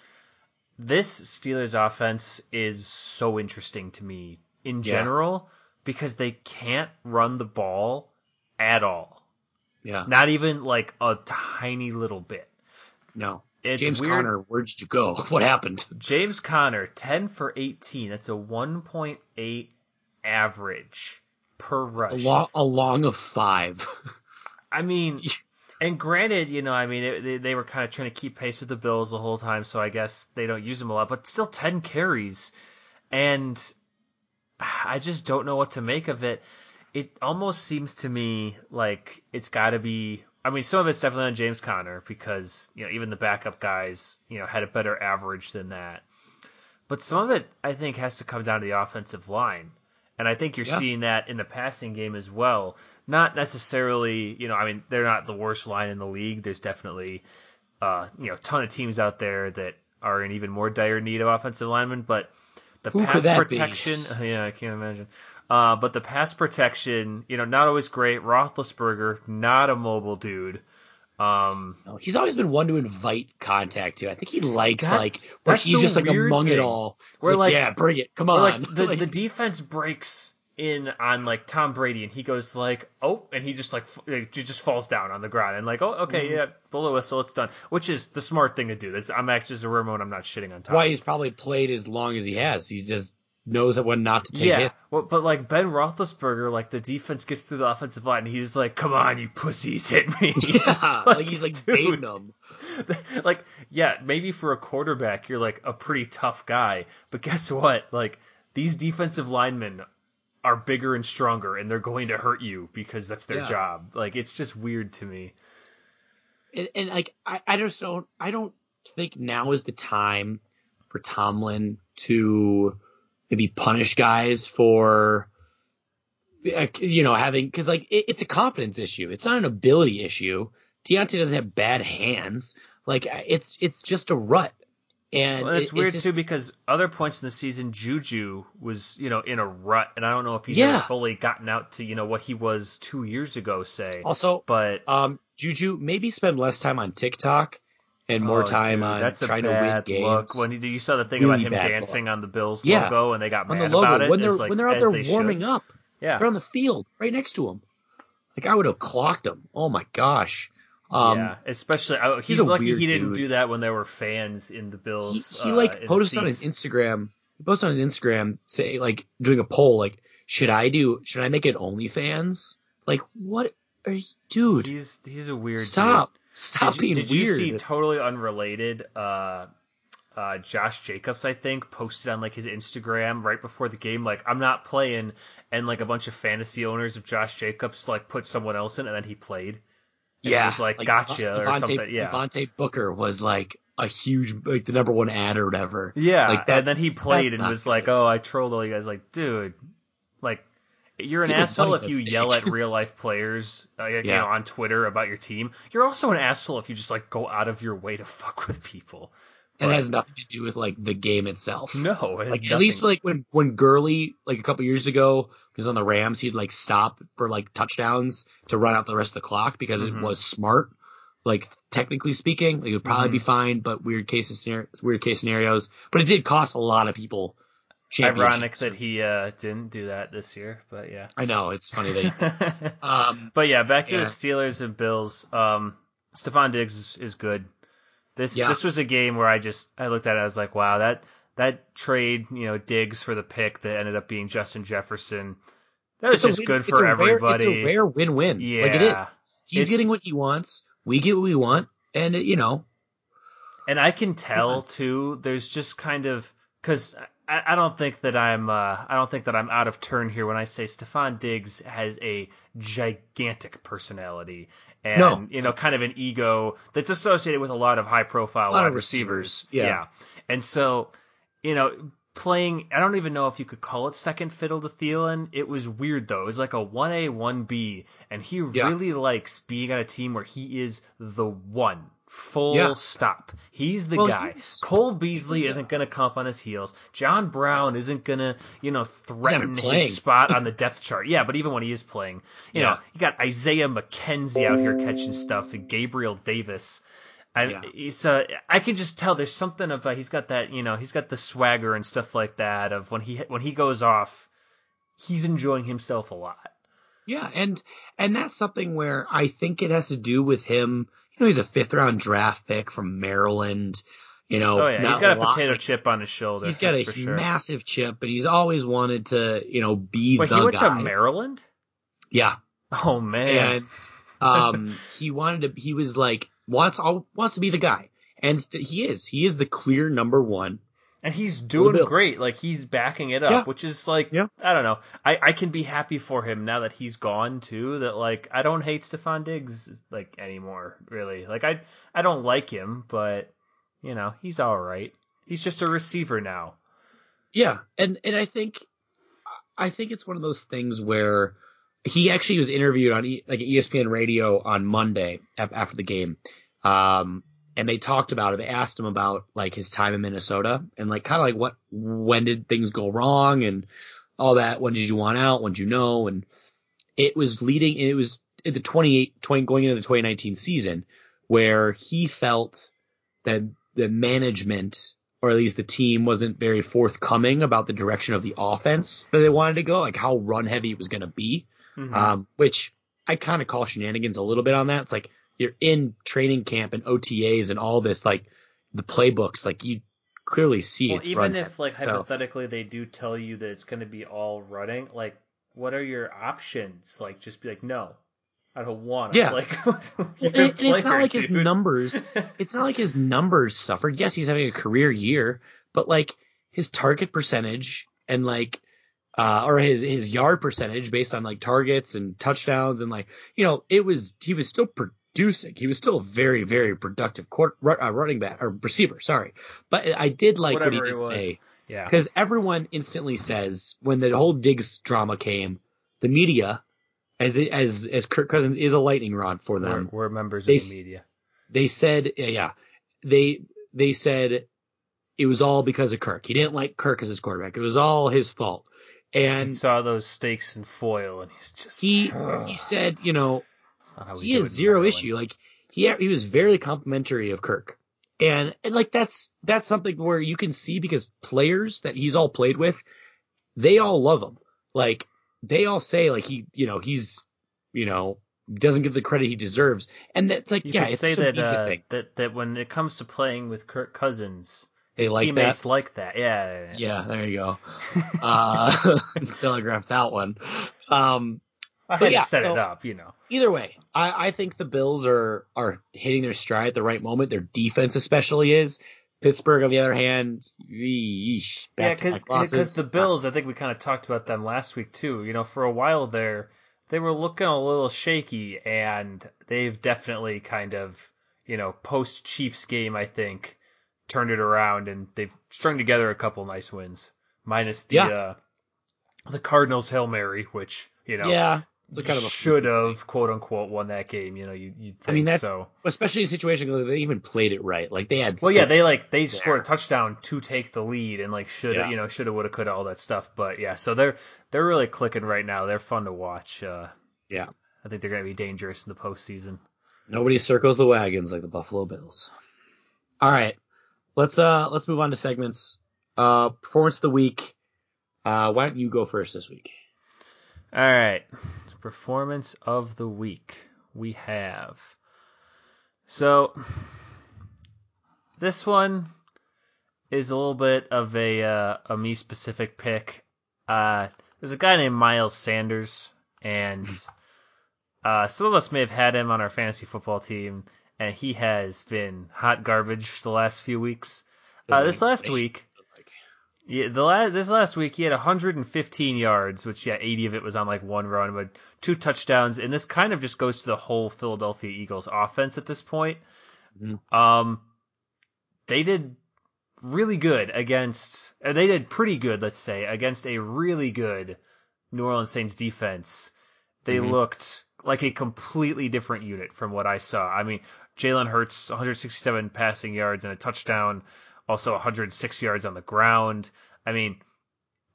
S2: this Steelers offense is so interesting to me in
S1: Yeah.
S2: general because they can't run the ball at all.
S1: Yeah.
S2: Not even like a tiny little bit.
S1: No.
S2: It's
S1: James
S2: weird.
S1: Conner, where did you go? [LAUGHS] What happened?
S2: James Conner, 10 for 18. That's a 1.8 average per rush.
S1: lo- a long of five.
S2: I mean, [LAUGHS] and granted, you know, I mean, it, they, they were kind of trying to keep pace with the Bills the whole time, so I guess they don't use him a lot, but still 10 carries. And I just don't know what to make of it. It almost seems to me like it's got to be. I mean, some of it's definitely on James Conner because you know even the backup guys you know had a better average than that. But some of it I think has to come down to the offensive line, and I think you're
S1: Yeah.
S2: seeing that in the passing game as well. Not necessarily, you know, I mean they're not the worst line in the league. There's definitely uh, you know a ton of teams out there that are in even more dire need of offensive linemen, but the
S1: Who
S2: pass
S1: that be?
S2: protection, [LAUGHS] yeah, I can't imagine. Uh, but the pass protection, you know, not always great. Roethlisberger, not a mobile dude. Um,
S1: No, he's always been one to invite contact too. I think he likes like where he's just like among it all.
S2: We're like-
S1: yeah, bring it, come on.
S2: like [LAUGHS] the
S1: Like,
S2: the defense breaks in on like Tom Brady, and he goes like, oh, and he just like f- like, he just falls down on the ground, and like, oh, okay,
S1: Mm-hmm.
S2: yeah, blow whistle, it's done. Which is the smart thing to do. That's I'm actually as a Ramon, I'm not shitting on Tom.
S1: why he's probably played as long as he has. He just knows when not to take
S2: yeah,
S1: hits.
S2: Well, but like Ben Roethlisberger, like the defense gets through the offensive line, and he's like, "Come on, you pussies, hit me!" [LAUGHS]
S1: Yeah,
S2: It's
S1: like, he's like baiting them. [LAUGHS]
S2: like yeah, maybe for a quarterback, you're like a pretty tough guy, but guess what? Like these defensive linemen are bigger and stronger, and they're going to hurt you because that's their
S1: Yeah.
S2: job. Like it's just weird to me.
S1: And, and like I, I just don't I don't think now is the time for Tomlin to maybe punish guys for you know having because like it, it's a confidence issue. It's not an ability issue. Diontae doesn't have bad hands. Like it's it's just a rut. And
S2: Well, it's
S1: it-
S2: weird
S1: just-
S2: too because other points in the season, Juju was you know in a rut, and I don't know if he's
S1: Yeah.
S2: ever fully gotten out to you know what he was two years ago, say.
S1: Also,
S2: But
S1: um, Juju maybe spend less time on TikTok and more
S2: Oh,
S1: time
S2: dude,
S1: on
S2: that's a
S1: trying to win
S2: bad
S1: games.
S2: look. When you, you saw the thing
S1: Really
S2: about him
S1: bad
S2: dancing on the Bills
S1: Yeah.
S2: logo, and they got
S1: on
S2: mad
S1: the logo
S2: about it
S1: when they're
S2: like,
S1: when they're out there
S2: they
S1: warming
S2: should.
S1: up.
S2: Yeah,
S1: They're on the field right next to him. Like I would have clocked him. Oh my gosh. Um,
S2: yeah. Especially, oh, he's,
S1: he's
S2: lucky he didn't
S1: dude.
S2: do that when there were fans in the
S1: he,
S2: Bills.
S1: he
S2: uh,
S1: like posted on his. Instagram. He posted on his Instagram say like doing a poll like should I do should I make it OnlyFans? Like what are you, dude?
S2: He's he's a weird.
S1: Stop.
S2: Dude.
S1: Stop
S2: did,
S1: being
S2: did
S1: weird.
S2: you see totally unrelated? Uh, uh, Josh Jacobs, I think, posted on like his Instagram right before the game, like I'm not playing, and like a bunch of fantasy owners of Josh Jacobs like put someone else in, and then he played. And
S1: yeah,
S2: was like, gotcha or
S1: Devontae-
S2: something. Yeah,
S1: Devontae Booker was like a huge like the number one ad or whatever.
S2: Yeah,
S1: Like,
S2: and then he played and was like, "Oh, I trolled all you guys." Like, dude, like you're an
S1: People's
S2: asshole if you yell at [LAUGHS] real life players, uh, you know, on Twitter about your team. You're also an asshole if you just like go out of your way to fuck with people.
S1: And it has nothing to do with like the game itself.
S2: No, it
S1: like at least like when when Gurley like a couple years ago he was on the Rams, he'd like stop for like touchdowns to run out the rest of the clock because
S2: Mhm.
S1: it was smart. Like technically speaking, like, it would probably be
S2: Mm-hmm.
S1: fine, but weird cases, weird case scenarios. But it did cost a lot of people.
S2: ironic that he uh, didn't do that this year, but yeah.
S1: I know it's funny that. [LAUGHS] um,
S2: but yeah, back to
S1: Yeah.
S2: the Steelers and Bills. Um, Stefon Diggs is, is good. This
S1: Yeah.
S2: this was a game where I just I looked at it. I was like, wow, that that trade, you know, Diggs for the pick that ended up being Justin Jefferson. That was
S1: it's
S2: just
S1: win-
S2: good for
S1: a rare-
S2: everybody.
S1: it's a rare win-win. like it
S2: Yeah.
S1: He's
S2: It's-
S1: getting what he wants. We get what we want, and it, you know,
S2: And I can tell too. There's just kind of because I, I don't think that I'm uh, I don't think that I'm out of turn here when I say Stefon Diggs has a gigantic personality and
S1: No.
S2: you know kind of an ego that's associated with a lot of high profile wide receivers.
S1: receivers, yeah.
S2: and so you know. Playing, I don't even know if you could call it second fiddle to Thielen. It was weird though. It was like a one A, one B, and he
S1: Yeah.
S2: really likes being on a team where he is the one, full
S1: Yeah.
S2: stop. He's the
S1: Well,
S2: guy.
S1: he's-
S2: Cole Beasley
S1: he's
S2: isn't going to come up on his heels. John Brown isn't going to, you know, threaten his spot on the [LAUGHS] depth chart. Yeah, but even when he is playing, you
S1: Yeah.
S2: know, you got Isaiah McKenzie out here catching stuff and Gabriel Davis. I,
S1: Yeah.
S2: it's, uh, I can just tell there's something of uh, he's got that you know he's got the swagger and stuff like that of when he when he goes off, he's enjoying himself a lot.
S1: Yeah, and and that's something where I think it has to do with him. You know, he's a fifth round draft pick from Maryland. You know,
S2: oh yeah, he's got a
S1: lot-
S2: potato chip on his shoulder.
S1: He's got a
S2: sure.
S1: massive chip, but he's always wanted to, you know, be
S2: Wait,
S1: the
S2: he went
S1: guy.
S2: to Maryland?
S1: yeah,
S2: Oh man.
S1: and um, [LAUGHS] he wanted to. He was like wants all wants to be the guy, and th- he is. He is the clear number one.
S2: And he's doing great. Like he's backing it up,
S1: Yeah.
S2: which is like
S1: Yeah.
S2: I don't know. I, I can be happy for him now that he's gone too. That like I don't hate Stefon Diggs like anymore, really. Like I I don't like him, but you know, he's all right. He's just a receiver now.
S1: Yeah, and and I think I think it's one of those things where he actually was interviewed on e, like ESPN Radio on Monday after the game, um, and they talked about it. They asked him about like his time in Minnesota and like kind of like what when did things go wrong and all that. When did you want out? When did you know? And it was leading. It was in the 28 20, going into the 2019 season where he felt that the management or at least the team wasn't very forthcoming about the direction of the offense that they wanted to go, like how run heavy it was going to be.
S2: Mhm.
S1: Um, which I kind of call shenanigans a little bit on that. It's like you're in training camp and OTAs and all this, like the playbooks, like you clearly see
S2: well,
S1: it's
S2: even
S1: run
S2: if like
S1: So-
S2: hypothetically they do tell you that it's going to be all running, like what are your options? Like just be like no. I don't want to.
S1: Yeah.
S2: Like,
S1: And,
S2: you're
S1: and it's not
S2: player,
S1: like his numbers. [LAUGHS] It's not like his numbers suffered. Yes, he's having a career year, but like his target percentage and like, uh, or his his yard percentage based on like targets and touchdowns and like, you know, it was he was still producing. He was still a very very productive court, uh, running back or receiver. Sorry, but I did like what he did say
S2: Yeah.
S1: because everyone instantly says when the whole Diggs drama came, the media, as it, as as Kirk Cousins is a lightning rod for them
S2: we're members
S1: They
S2: of the media.
S1: they said yeah, yeah they they said it was all because of Kirk. He didn't like Kirk as his quarterback. It was all his fault. And
S2: he saw those stakes in foil, and he's just
S1: he
S2: Ugh. [SIGHS]
S1: he said, you know,
S2: That's not how we
S1: he
S2: do
S1: has
S2: it
S1: zero
S2: Maryland.
S1: issue. Like he he was very complimentary of Kirk. And, and like that's that's something where you can see because players that he's all played with, they all love him. Like they all say like he you know he's you know doesn't get the credit he deserves. And that's like
S2: You
S1: yeah,
S2: could
S1: it's
S2: say
S1: so
S2: that uh, that that when it comes to playing with Kirk Cousins,
S1: They
S2: his
S1: like
S2: teammates
S1: that.
S2: like that. Yeah.
S1: Yeah, there you go. [LAUGHS] Uh, [LAUGHS] telegraph that one. Um,
S2: I had
S1: yeah,
S2: to set
S1: so-
S2: it up, you know.
S1: Either way, I, I think the Bills are are hitting their stride at the right moment. Their defense, especially, is. Pittsburgh, on the other hand, yeesh,
S2: Yeah, because the Bills, I think we kind of talked about them last week too. You know, for a while there, they were looking a little shaky, and they've definitely kind of, you know, post Chiefs game, I think, turned it around, and they've strung together a couple nice wins, minus the
S1: Yeah.
S2: uh, the Cardinals hail mary, which you know
S1: yeah, it's kind of a
S2: should have quote unquote won that game. You know, you you think
S1: I mean, that's-
S2: so.
S1: especially in a situation where they even played it right. Like they had.
S2: Well, yeah, they like they
S1: there.
S2: scored a touchdown to take the lead and like should have
S1: Yeah.
S2: you know shoulda woulda coulda all that stuff. But yeah, so they're they're really clicking right now. They're fun to watch. Uh,
S1: Yeah.
S2: I think they're gonna be dangerous in the postseason.
S1: Nobody circles the wagons like the Buffalo Bills. All right, let's uh let's move on to segments. Uh, performance of the week. Uh, why don't you go first this week?
S2: All right, performance of the week we have. So this one is a little bit of a uh, a me specific pick. Uh, there's a guy named Miles Sanders, and uh, some of us may have had him on our fantasy football team, and he has been hot garbage the last few weeks. Uh, this last week, yeah, the la- this last week he had 115 yards, which yeah, 80 of it was on like one run, but two touchdowns, and this kind of just goes to the whole Philadelphia Eagles offense at this point.
S1: Mhm.
S2: Um, they did really good against, they did pretty good, let's say, against a really good New Orleans Saints defense. They
S1: Mhm.
S2: looked like a completely different unit from what I saw. I mean, Jalen Hurts, 167 passing yards and a touchdown, also 106 yards on the ground. I mean,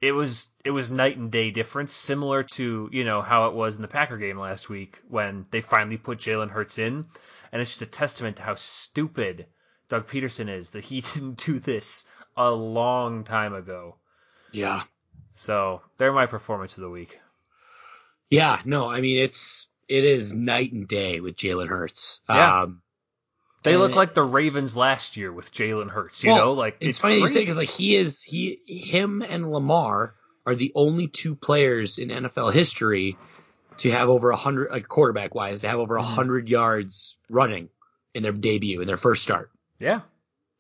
S2: it was it was night and day difference, similar to you know how it was in the Packer game last week when they finally put Jalen Hurts in, and it's just a testament to how stupid Doug Pederson is that he [LAUGHS] didn't do this a long time ago.
S1: Yeah.
S2: So they're my performance of the week.
S1: Yeah, no, I mean it's it is night and day with Jalen Hurts.
S2: Yeah.
S1: Um,
S2: They
S1: and
S2: look like the Ravens last year with Jalen Hurts. You
S1: Well,
S2: know, like
S1: it's,
S2: it's,
S1: funny you say because like he is he him and Lamar are the only two players in NFL history to have over a hundred like quarterback wise to have over a
S2: Mhm.
S1: hundred yards running in their debut in their first start.
S2: yeah.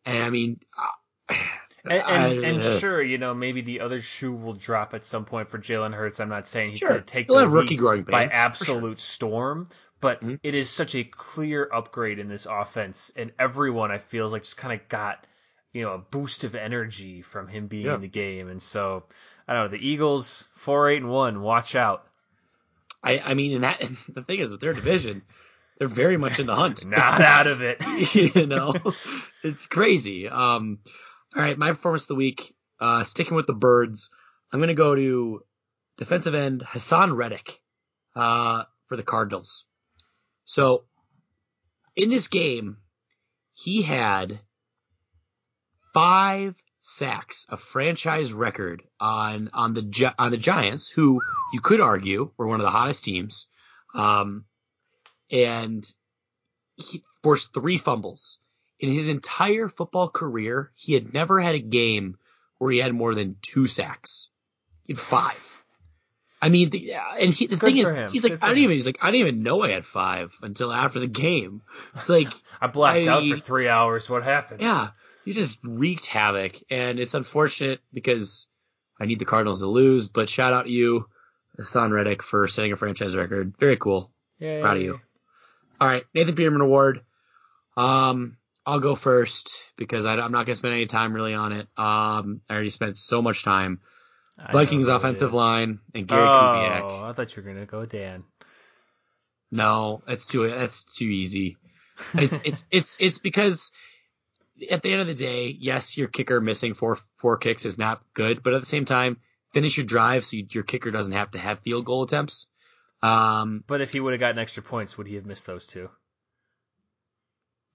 S1: And I mean, uh, [SIGHS]
S2: And, and, and sure, you know, maybe the other shoe will drop at some point for Jalen Hurts. I'm not saying he's
S1: Sure.
S2: going to take
S1: he'll
S2: the
S1: rookie growing
S2: by
S1: for sure.
S2: absolute storm, but
S1: Mhm.
S2: it is such a clear upgrade in this offense, and everyone I feel is like just kind of got you know a boost of energy from him being
S1: Yeah.
S2: in the game, and so I don't know the Eagles four eight and one. Watch out,
S1: I, I mean, and that and [LAUGHS] the thing is with their division, they're very much in the hunt. [LAUGHS]
S2: not out of it. [LAUGHS]
S1: you know, it's crazy. Um, all right, my performance of the week, uh, sticking with the birds, I'm going to go to defensive end Haason Reddick, uh, for the Cardinals. So in this game, he had five sacks, a franchise record on, on the, on the Giants, who you could argue were one of the hottest teams. Um, and he forced three fumbles. In his entire football career, he had never had a game where he had more than two sacks. He had five. I mean, the, and he, the
S2: Good
S1: thing is,
S2: him.
S1: he's like,
S2: for
S1: I didn't even, he's like, I didn't even know I had five until after the game. It's like, [LAUGHS]
S2: I blacked out for three hours. What happened?
S1: yeah, you just wreaked havoc, and it's unfortunate because I need the Cardinals to lose. But shout out to you, Haason Reddick, for setting a franchise record. Very cool.
S2: Yay.
S1: Proud of you. All right, Nathan Peterman Award. Um, I'll go first because I, am not going to spend any time really on it. Um, I already spent so much time. Vikings offensive line and Gary
S2: oh,
S1: Kubiak.
S2: I thought you were gonna go Dan.
S1: No, it's too that's too easy. It's [LAUGHS] it's it's it's because at the end of the day, yes, your kicker missing four four kicks is not good, but at the same time, finish your drive so you, your kicker doesn't have to have field goal attempts. Um,
S2: But if he would have gotten extra points, would he have missed those two?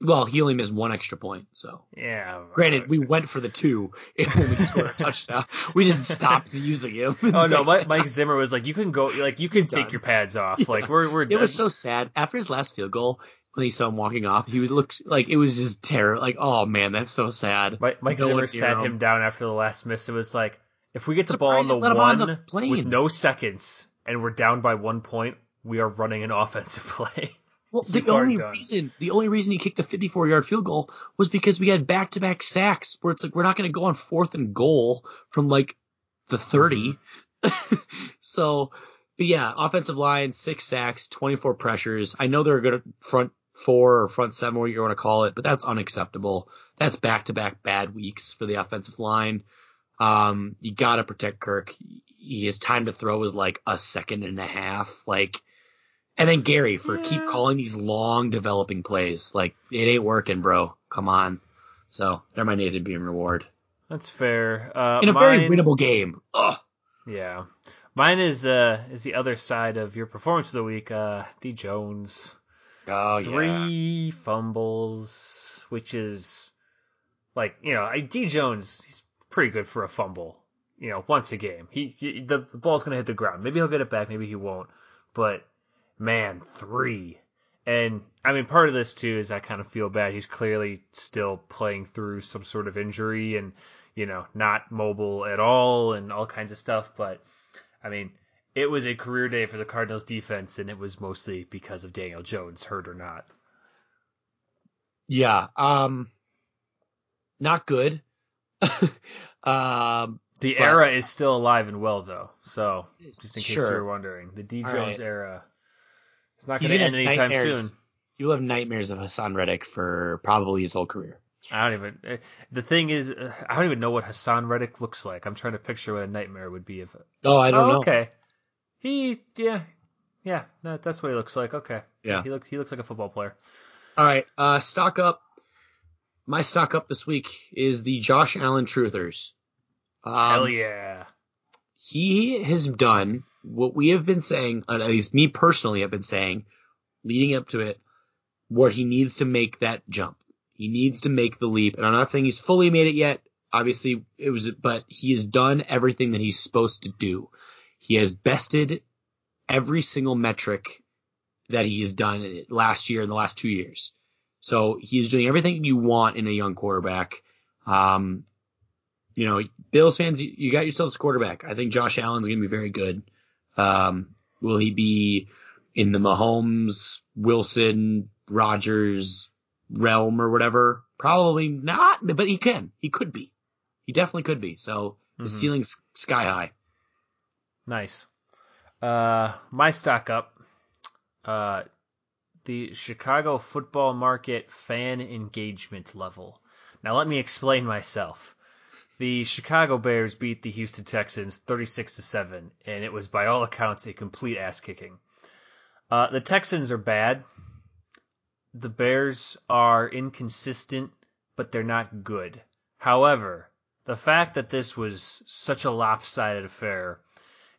S1: Well, he only missed one extra point, so
S2: Yeah.
S1: Granted, we went for the two [LAUGHS] when we scored a touchdown. We just [LAUGHS] stopped using him.
S2: Oh no,
S1: like-
S2: Mike, Mike Zimmer was like, "You can go, like you can take
S1: done.
S2: your pads off. [LAUGHS]
S1: Yeah.
S2: Like we're we're."
S1: It was so sad after his last field goal when he saw him walking off. He was looked like it was just terror. Like, oh man, that's so sad.
S2: Mike, Mike
S1: No
S2: Zimmer sat him down after the last miss. It was like, if we get the ball on the
S1: on
S2: one
S1: the
S2: with no seconds and we're down by one point, we are running an offensive play.
S1: Well, the only
S2: done.
S1: reason the only reason he kicked the 54 yard field goal was because we had back to back sacks where it's like we're not going to go on fourth and goal from like the 30.
S2: Mm-hmm. [LAUGHS]
S1: so, but yeah, offensive line six sacks, 24 pressures. I know they're good front four or front seven, what you want to call it, but that's unacceptable. That's back to back bad weeks for the offensive line. Um, you got to protect Kirk. His time to throw is like a second and a half. Like, and then Gary for keep calling these long developing plays. Like it ain't working, bro. Come on. So they're my Nathan Beam reward
S2: That's fair. Uh,
S1: in a very winnable game. Ugh.
S2: Yeah, mine is uh is the other side of your performance of the week. Uh, D Jones.
S1: Oh
S2: three fumbles, which is like you know, I- D Jones he's pretty good for a fumble. You know, once a game, he, he the, the ball's gonna hit the ground. Maybe he'll get it back, maybe he won't. But man, three. And I mean, part of this too is I kind of feel bad. He's clearly still playing through some sort of injury and you know not mobile at all and all kinds of stuff. But I mean, it was a career day for the Cardinals defense, and it was mostly because of Daniel Jones, hurt or not.
S1: Yeah. Um, not good. [LAUGHS] um,
S2: The
S1: But-
S2: era is still alive and well, though. So, just in case
S1: Sure.
S2: you're wondering, the D Jones
S1: right.
S2: era it's not going to end anytime
S1: nightmares.
S2: soon.
S1: you'll have nightmares of Haason Reddick for probably his whole career.
S2: I don't even. eh, The thing is, uh, I don't even know what Haason Reddick looks like. I'm trying to picture what a nightmare would be if.
S1: Oh, I don't
S2: oh,
S1: know.
S2: Okay, he yeah yeah no, that's what he looks like. Okay,
S1: Yeah.
S2: he look he looks like a football player.
S1: All right. Uh, stock up. My stock up this week is the Josh Allen Truthers. Um,
S2: Hell yeah!
S1: He has done what we have been saying, at least me personally have been saying, leading up to it, where he needs to make that jump. He needs to make the leap. And I'm not saying he's fully made it yet. Obviously, it was, but he has done everything that he's supposed to do. He has bested every single metric that he has done last year and the last two years. So he's doing everything you want in a young quarterback. Um, you know, Bills fans, you, you got yourselves a quarterback. I think Josh Allen's going to be very good. Um, will he be in the Mahomes, Wilson, Rodgers realm or whatever? Probably not, but he can. He could be. He definitely could be. So the
S2: Mhm.
S1: ceiling's sky high.
S2: Nice. Uh, my stock up. Uh, the Chicago football market fan engagement level. Now let me explain myself. The Chicago Bears beat the Houston Texans 36 to 7, and it was by all accounts a complete ass kicking. Uh, the Texans are bad. The Bears are inconsistent, but they're not good. However, the fact that this was such a lopsided affair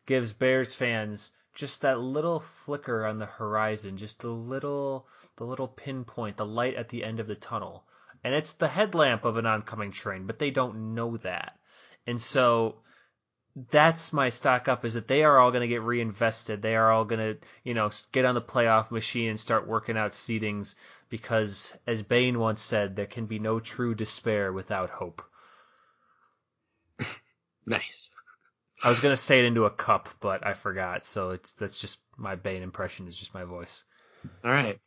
S2: gives Bears fans just that little flicker on the horizon, just the little the little pinpoint, the light at the end of the tunnel. And it's the headlamp of an oncoming train, but they don't know that. And so that's my stock up is that they are all going to get reinvested. They are all going to, you know, get on the playoff machine and start working out seedings because as Bane once said, there can be no true despair without hope. [LAUGHS]
S1: Nice.
S2: I was gonna say it into a cup, but I forgot. So it's that's just my Bane impression. Is just my voice.
S1: All right.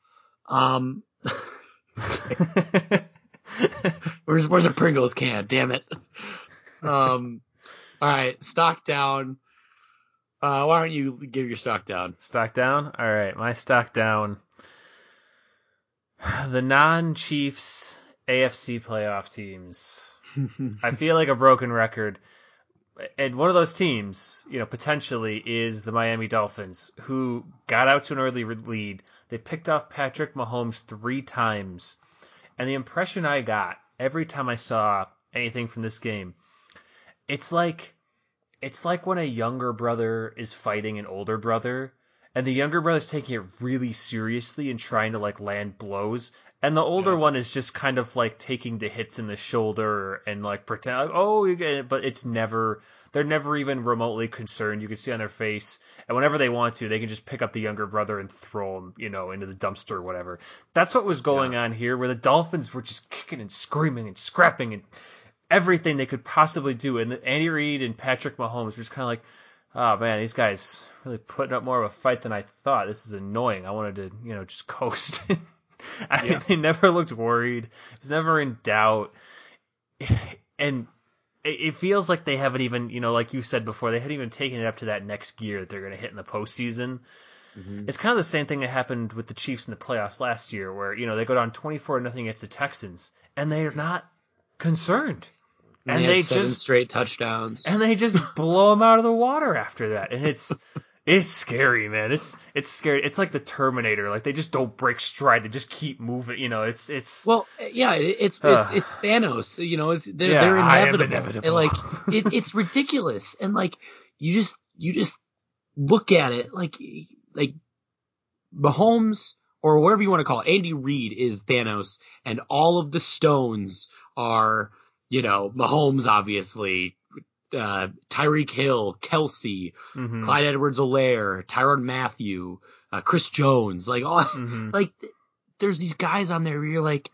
S1: Um, [LAUGHS] [LAUGHS] [LAUGHS] where's where's a Pringles can? Damn it. Um, all right. Stock down. Uh, why don't you give your stock down?
S2: stock down. All right, my stock down. The non-Chiefs AFC playoff teams. [LAUGHS] I feel like a broken record. And one of those teams, you know, potentially is the Miami Dolphins, who got out to an early lead. They picked off Patrick Mahomes three times. And the impression I got every time I saw anything from this game, it's like it's like when a younger brother is fighting an older brother and the younger brother's taking it really seriously and trying to like land blows. And the older
S1: Yeah.
S2: one is just kind of like taking the hits in the shoulder and like pretend like, oh you get it. But it's never they're never even remotely concerned. You can see on their face. And whenever they want to they can just pick up the younger brother and throw him you know into the dumpster or whatever. That's what was going on here where the dolphins were just kicking and screaming and scrapping and everything they could possibly do. And Andy Reid and Patrick Mahomes were just kind of like, oh man, these guys really putting up more of a fight than I thought. This is annoying. I wanted to, you know, just [LAUGHS] coast. I
S1: Yeah.
S2: they never looked worried. It was never in doubt. And it, feels like they haven't even, you know, like you said before, they hadn't even taken it up to that next gear that they're going to hit in the postseason. Mm-hmm. It's kind of the same thing that happened with the Chiefs in the playoffs last year, where you know they go down twenty four nothing against the Texans, and they're not concerned, and
S1: had
S2: they just
S1: straight touchdowns.
S2: and they just [LAUGHS] blow them out of the water after that, and it's it's scary, man. It's it's scary. It's like the Terminator. Like they just don't break stride. They just keep moving. You know, it's it's
S1: Well, yeah, it- it's it's
S2: Ugh.
S1: it's Thanos. You know, it's they're,
S2: Yeah,
S1: they're inevitable.
S2: inevitable.
S1: And like it, it's ridiculous. And like you just you just look at it like like Mahomes or whatever you want to call it. Andy Reid is Thanos, and all of the stones are you know Mahomes, obviously. Uh, Tyreek Hill, Kelce,
S2: mhm,
S1: Clyde Edwards-Helaire, Tyrann Mathieu, uh, Chris Jones, like all, [LAUGHS]
S2: mhm.
S1: like there's these guys on there where you're like,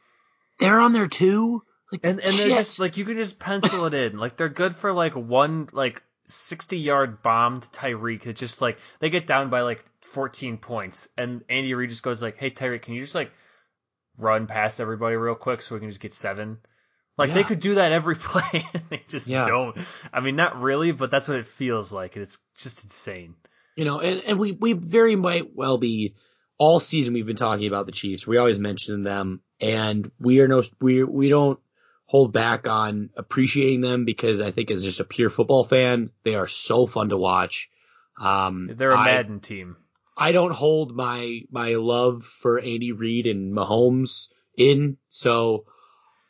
S1: they're on there too. Like,
S2: and and they're just like you can just pencil it in. Like they're good for like one like sixty yard bomb to Tyreek. That just like they get down by like fourteen points, and Andy Reid just goes like, "Hey Tyreek, can you just like run past everybody real quick so we can just get seven? Like they could do that every [LAUGHS] play, and they just
S1: Yeah.
S2: don't. I mean, not really, but that's what it feels like, and it's just insane.
S1: you know, and, and we we very might well be all season we've been talking about the Chiefs. We always mention them, and we are no we we don't hold back on appreciating them because I think as just a pure football fan, they are so fun to watch. Um,
S2: They're a
S1: I-
S2: Madden team.
S1: I don't hold my my love for Andy Reid and Mahomes in, so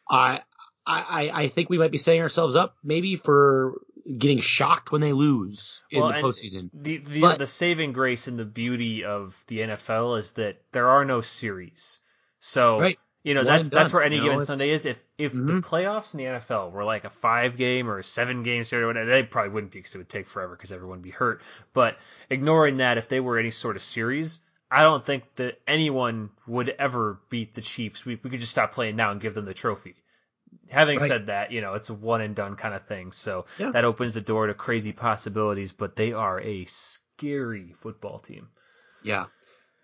S1: I I I think we might be setting ourselves up maybe for getting shocked when they lose in
S2: Well,
S1: the postseason.
S2: The the,
S1: But-
S2: the saving grace and the beauty of the NFL is that there are no series. So
S1: Right.
S2: You know,
S1: One
S2: that's that's where any
S1: you
S2: given
S1: it's-
S2: Sunday is. If if the
S1: Mhm.
S2: playoffs in the NFL were like a five game or a seven game series, whatever, they probably wouldn't be because it would take forever because everyone would be hurt. But ignoring that, if they were any sort of series, I don't think that anyone would ever beat the Chiefs. We we could just stop playing now and give them the trophy. Having said that, you know, it's a one and done kind of thing. So
S1: Yeah.
S2: that opens the door to crazy possibilities, but they are a scary football team.
S1: Yeah.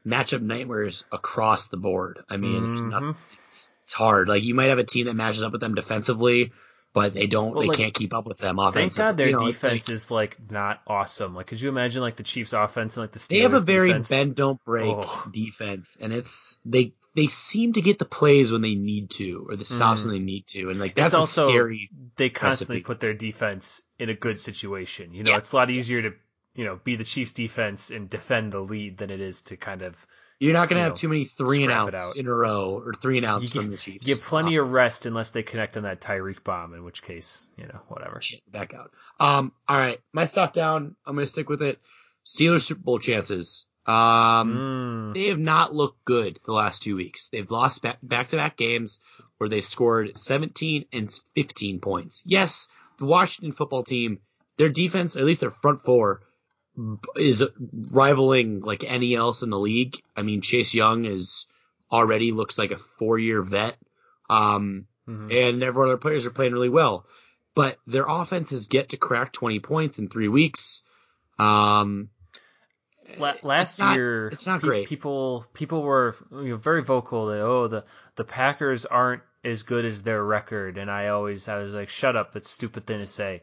S1: Matchup nightmares across the board. I mean, it's, not,
S2: Mhm.
S1: it's, it's hard. Like you might have a team that matches up with them defensively, but they don't.
S2: Well,
S1: they
S2: like,
S1: can't keep up with them
S2: Thank
S1: offensively.
S2: God their
S1: You know,
S2: defense
S1: like-
S2: is like not awesome. Like, could you imagine like the Chiefs' offense and like the Steelers'
S1: they have a very
S2: defense?
S1: bend don't break
S2: Oh.
S1: defense, and it's they they seem to get the plays when they need to or the stops
S2: Mhm.
S1: when they need to, and like that's
S2: also-
S1: a scary.
S2: They constantly
S1: recipe.
S2: put their defense in a good situation. You know,
S1: Yeah.
S2: it's a lot easier to you know be the Chiefs' defense and defend the lead than it is to kind of
S1: You're not going to
S2: know,
S1: have too many three and outs
S2: out.
S1: in a row or three and outs
S2: You
S1: from the Chiefs.
S2: You get plenty of rest unless they connect on that Tyreek bomb. In which case, you know, whatever.
S1: shit, back out. Um, all right, my stock down. I'm going to stick with it. Steelers Super Bowl chances. Um,
S2: Mm.
S1: they have not looked good the last two weeks. They've lost back to back games where they scored 17 and 15 points. Yes, the Washington football team, their defense, at least their front four, is rivaling like any else in the league. I mean, Chase Young is already looks like a four year vet. Um,
S2: Mhm.
S1: and everyone other players are playing really well. But their offense has yet to crack 20 points in three weeks. Um,
S2: La- last
S1: it's not-
S2: year,
S1: it's not
S2: pe-
S1: great.
S2: People people were you know, very vocal that oh the the Packers aren't as good as their record, and I always I was like shut up, it's a stupid thing to say.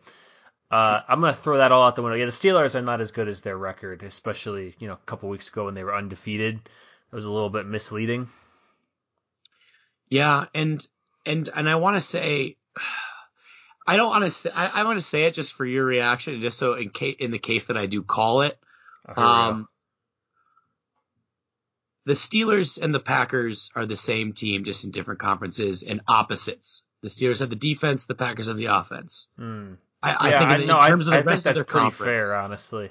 S2: Uh, I'm gonna throw that all out the window. Yeah, the Steelers are not as good as their record, especially you know a couple weeks ago when they were undefeated. It was a little bit misleading.
S1: Yeah, and and and I want to say, [SIGHS] I don't want to say. I, I want to say it just for your reaction, just so in case in the case that I do call it.
S2: Here we go.
S1: Um, the Steelers and the Packers are the same team, just in different conferences and opposites. The Steelers have the defense, the Packers have the offense.
S2: Hmm.
S1: I, I
S2: yeah,
S1: think
S2: I,
S1: in, in
S2: no, I,
S1: terms of
S2: I
S1: the
S2: think
S1: rest
S2: that's
S1: of their
S2: pretty
S1: conference.
S2: fair, honestly.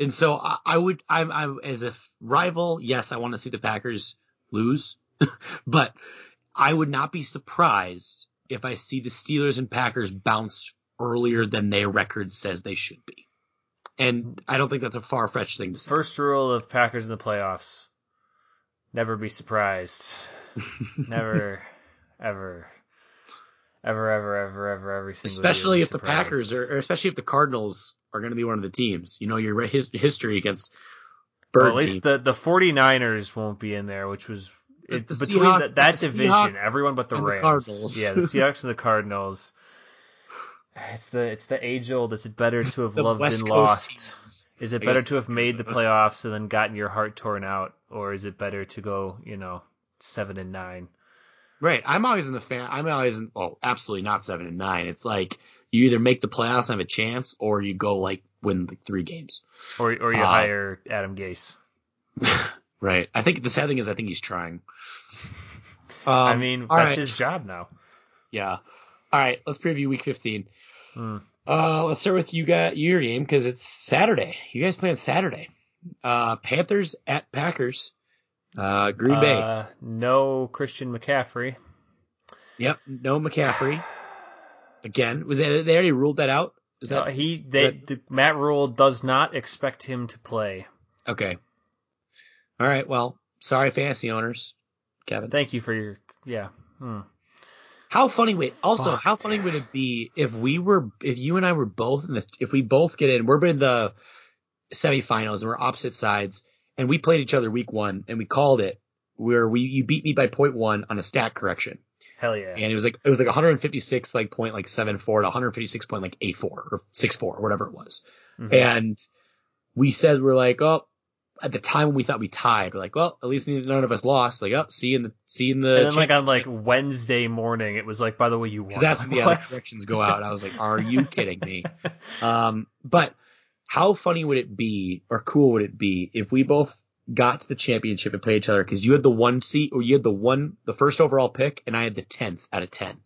S1: And so I, I would, I'm, I'm as a rival. Yes, I want to see the Packers lose, [LAUGHS] but I would not be surprised if I see the Steelers and Packers bounce earlier than their record says they should be. And I don't think that's a far fetched thing to say.
S2: First rule of Packers in the playoffs: never be surprised. [LAUGHS] never, ever, ever, ever, ever, ever, every single.
S1: especially if
S2: be
S1: the. Packers are, or especially if the Cardinals are going to be one of the teams. You know, your his, history against bird
S2: Well, at least the
S1: teams.
S2: the 49ers won't be in there, which was
S1: The-
S2: it's
S1: the
S2: between
S1: Seahawks-
S2: that, that
S1: the
S2: division,
S1: Seahawks
S2: everyone but the
S1: and the
S2: Rams. Yeah, the Seahawks and the Cardinals. It's the it's the age old. Is it better to have [LAUGHS] loved
S1: West
S2: and
S1: Coast
S2: lost?
S1: teams.
S2: Is it
S1: I
S2: better to have made the playoffs and then gotten your heart torn out, or is it better to go, you know, seven and nine?
S1: Right. I'm always in the fan. I'm always in. Oh, absolutely not seven and nine. It's like you either make the playoffs and have a chance, or you go like win like three games.
S2: Or or you
S1: Uh,
S2: hire Adam Gase. [LAUGHS]
S1: Right. I think the sad thing is I think he's trying. [LAUGHS] Um,
S2: I mean, that's
S1: right.
S2: his job now.
S1: Yeah. All right. Let's preview Week 15.
S2: Hmm.
S1: Uh, let's start with you got your game because it's Saturday. You guys play on Saturday. Uh, Panthers at Packers. Uh, Green Bay.
S2: Uh, no Christian McCaffrey.
S1: Yep. No McCaffrey. Again, was that they already ruled that out? Is
S2: No,
S1: that
S2: he they
S1: that-
S2: the, Matt Rhule does not expect him to play.
S1: okay? All right. Well, sorry, fantasy owners. Kevin.
S2: Thank you for your yeah. Hmm.
S1: How funny would also
S2: Fuck,
S1: how funny would it be if we were if you and I were both in the if we both get in we're in the semifinals and we're opposite sides and we played each other week one and we called it where we you beat me by point one on a stat correction
S2: Hell yeah.
S1: and it was like it was like 156 like point like seven four to 156 point like eight four or six four or whatever it was
S2: Mhm.
S1: and we said we're like oh at the time when we thought we tied we're like well at least none of us lost like oh see you in the see you in the
S2: And then like on like Wednesday morning, it was like, by the way, you won.
S1: because that's yeah, [LAUGHS] the corrections go out. I was like, "Are you kidding me?" [LAUGHS] Um, but how funny would it be, or cool would it be, if we both got to the championship and played each other? Because you had the one seat, or you had the one, the first overall pick, and I had the tenth out of ten,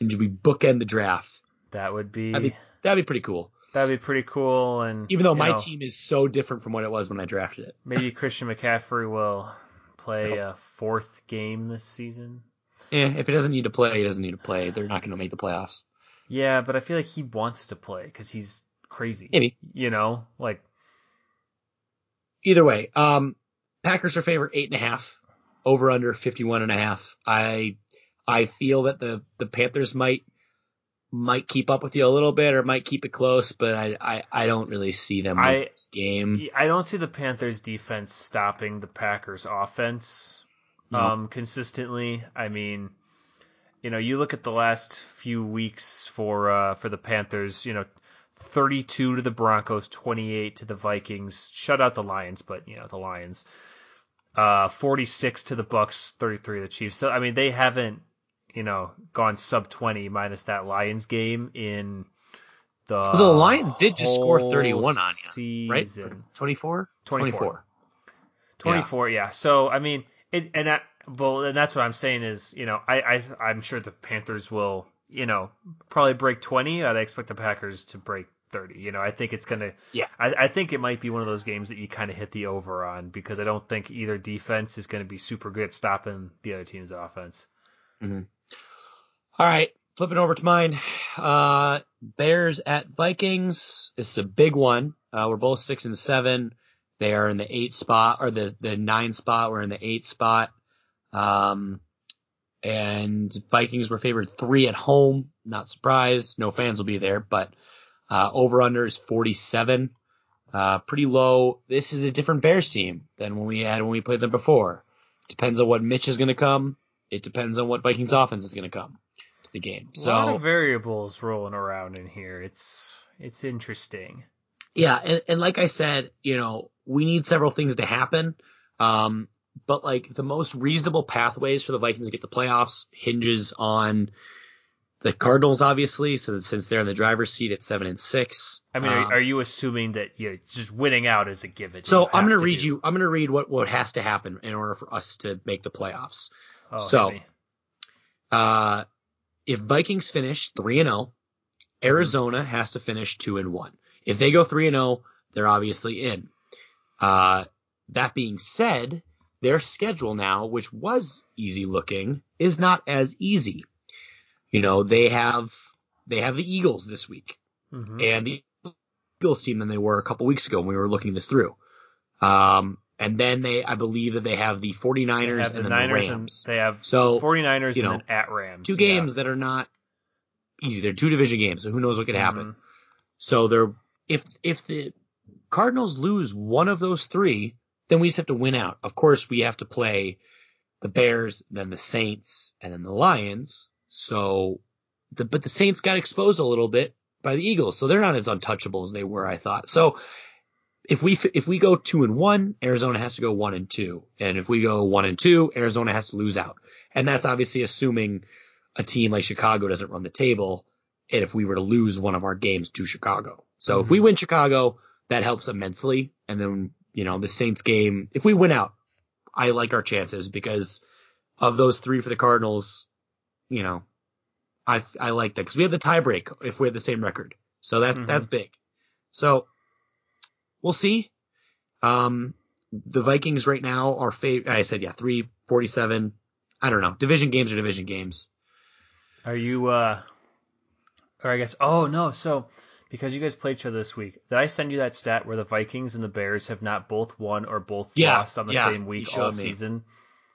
S1: and we bookend the draft.
S2: that would be
S1: That'd be that'd be pretty cool.
S2: That'd be pretty cool. And
S1: Even though my
S2: know,
S1: team is so different from what it was when I drafted it.
S2: maybe Christian McCaffrey will play a fourth game this season.
S1: Yeah, if he doesn't need to play, he doesn't need to play. They're not going to make the playoffs.
S2: Yeah, but I feel like he wants to play because he's crazy.
S1: Maybe.
S2: You know, like
S1: Either way, um, Packers are favorite eight and a half, over under fifty one and a half. I I feel that the the Panthers might might keep up with you a little bit or might keep it close, but I I, I don't really see them
S2: I-
S1: this game.
S2: I don't see the Panthers defense stopping the Packers offense
S1: No.
S2: um consistently. I mean, you know, you look at the last few weeks for uh for the Panthers, you know, 32 to the Broncos, 28 to the Vikings, shut out the Lions, but you know, the Lions. Uh 46 to the Bucks, 33 to the Chiefs. So I mean, they haven't, you know, gone sub 20 minus that Lions game in the
S1: Well, the Lions did just score 31 on you, right?
S2: season.
S1: 24?
S2: 24. 24 yeah. so i mean it and that well and that's what i'm saying is you know i, I i'm sure the panthers will you know probably break 20 uh, i'd expect the packers to break 30 you know i think it's gonna
S1: Yeah.
S2: i, I think it might be one of those games that you kind of hit the over on because i don't think either defense is going to be super good at stopping the other team's offense mm-hmm.
S1: All right, flipping over to mine. Uh, Bears at Vikings. This is a big one. Uh, we're both six and seven. They are in the eight spot or the the nine spot. We're in the eight spot. Um, and Vikings were favored three at home. Not surprised. No fans will be there, but uh, over under is 47. Uh, pretty low. This is a different Bears team than when we had when we played them before. Depends on what Mitch is going to come. It depends on what Vikings offense is going to come the game.
S2: So a lot of variables rolling around in here it's it's interesting
S1: yeah, and, and like I said, you know, we need several things to happen. Um, but like the most reasonable pathways for the Vikings to get the playoffs hinges on the Cardinals, obviously. So since they're in the driver's seat at seven and six,
S2: i mean
S1: um,
S2: are, you assuming that you're just winning out is a given
S1: so I'm going
S2: to
S1: read
S2: do?
S1: you. I'm going to read what what has to happen in order for us to make the playoffs.
S2: Oh,
S1: so-. Uh, if Vikings finish three and zero, Arizona has to finish two and one. If they go three and zero, they're obviously in. Uh, that being said, their schedule now, which was easy looking, is not as easy. You know, they have they have the Eagles this week,
S2: Mhm.
S1: and the Eagles team than they were a couple weeks ago when we were looking this through. Um, and then they, I believe that they have the 49ers
S2: They have the
S1: and
S2: Niners
S1: the
S2: and
S1: Rams.
S2: they have
S1: So,
S2: 49ers
S1: you
S2: and then at Rams.
S1: two
S2: yeah.
S1: games that are not easy. They're two division games, so who knows what could happen.
S2: Mhm.
S1: So they're if if the Cardinals lose one of those three, then we just have to win out. Of course, we have to play the Bears, then the Saints, and then the Lions. So, the, but the Saints got exposed a little bit by the Eagles, so they're not as untouchable as they were, I thought. So, if we if we go two and one, Arizona has to go one and two, and if we go one and two, Arizona has to lose out, and that's obviously assuming a team like Chicago doesn't run the table, and if we were to lose one of our games to Chicago. So if we win Chicago, that helps immensely, and then you know the Saints game, if we win out, I like our chances because of those three for the Cardinals, you know, I I like that because we have the tiebreak if we have the same record, so that's
S2: Mhm.
S1: that's big. So we'll see. Um, the Vikings right now are fav- I said yeah, three forty seven. I don't know. Division games are division games.
S2: Are you, uh, or I guess, oh no, so because you guys played each other this week, did I send you that stat where the Vikings and the Bears have not both won or both
S1: Yeah,
S2: lost on the
S1: yeah,
S2: same week all
S1: me.
S2: season?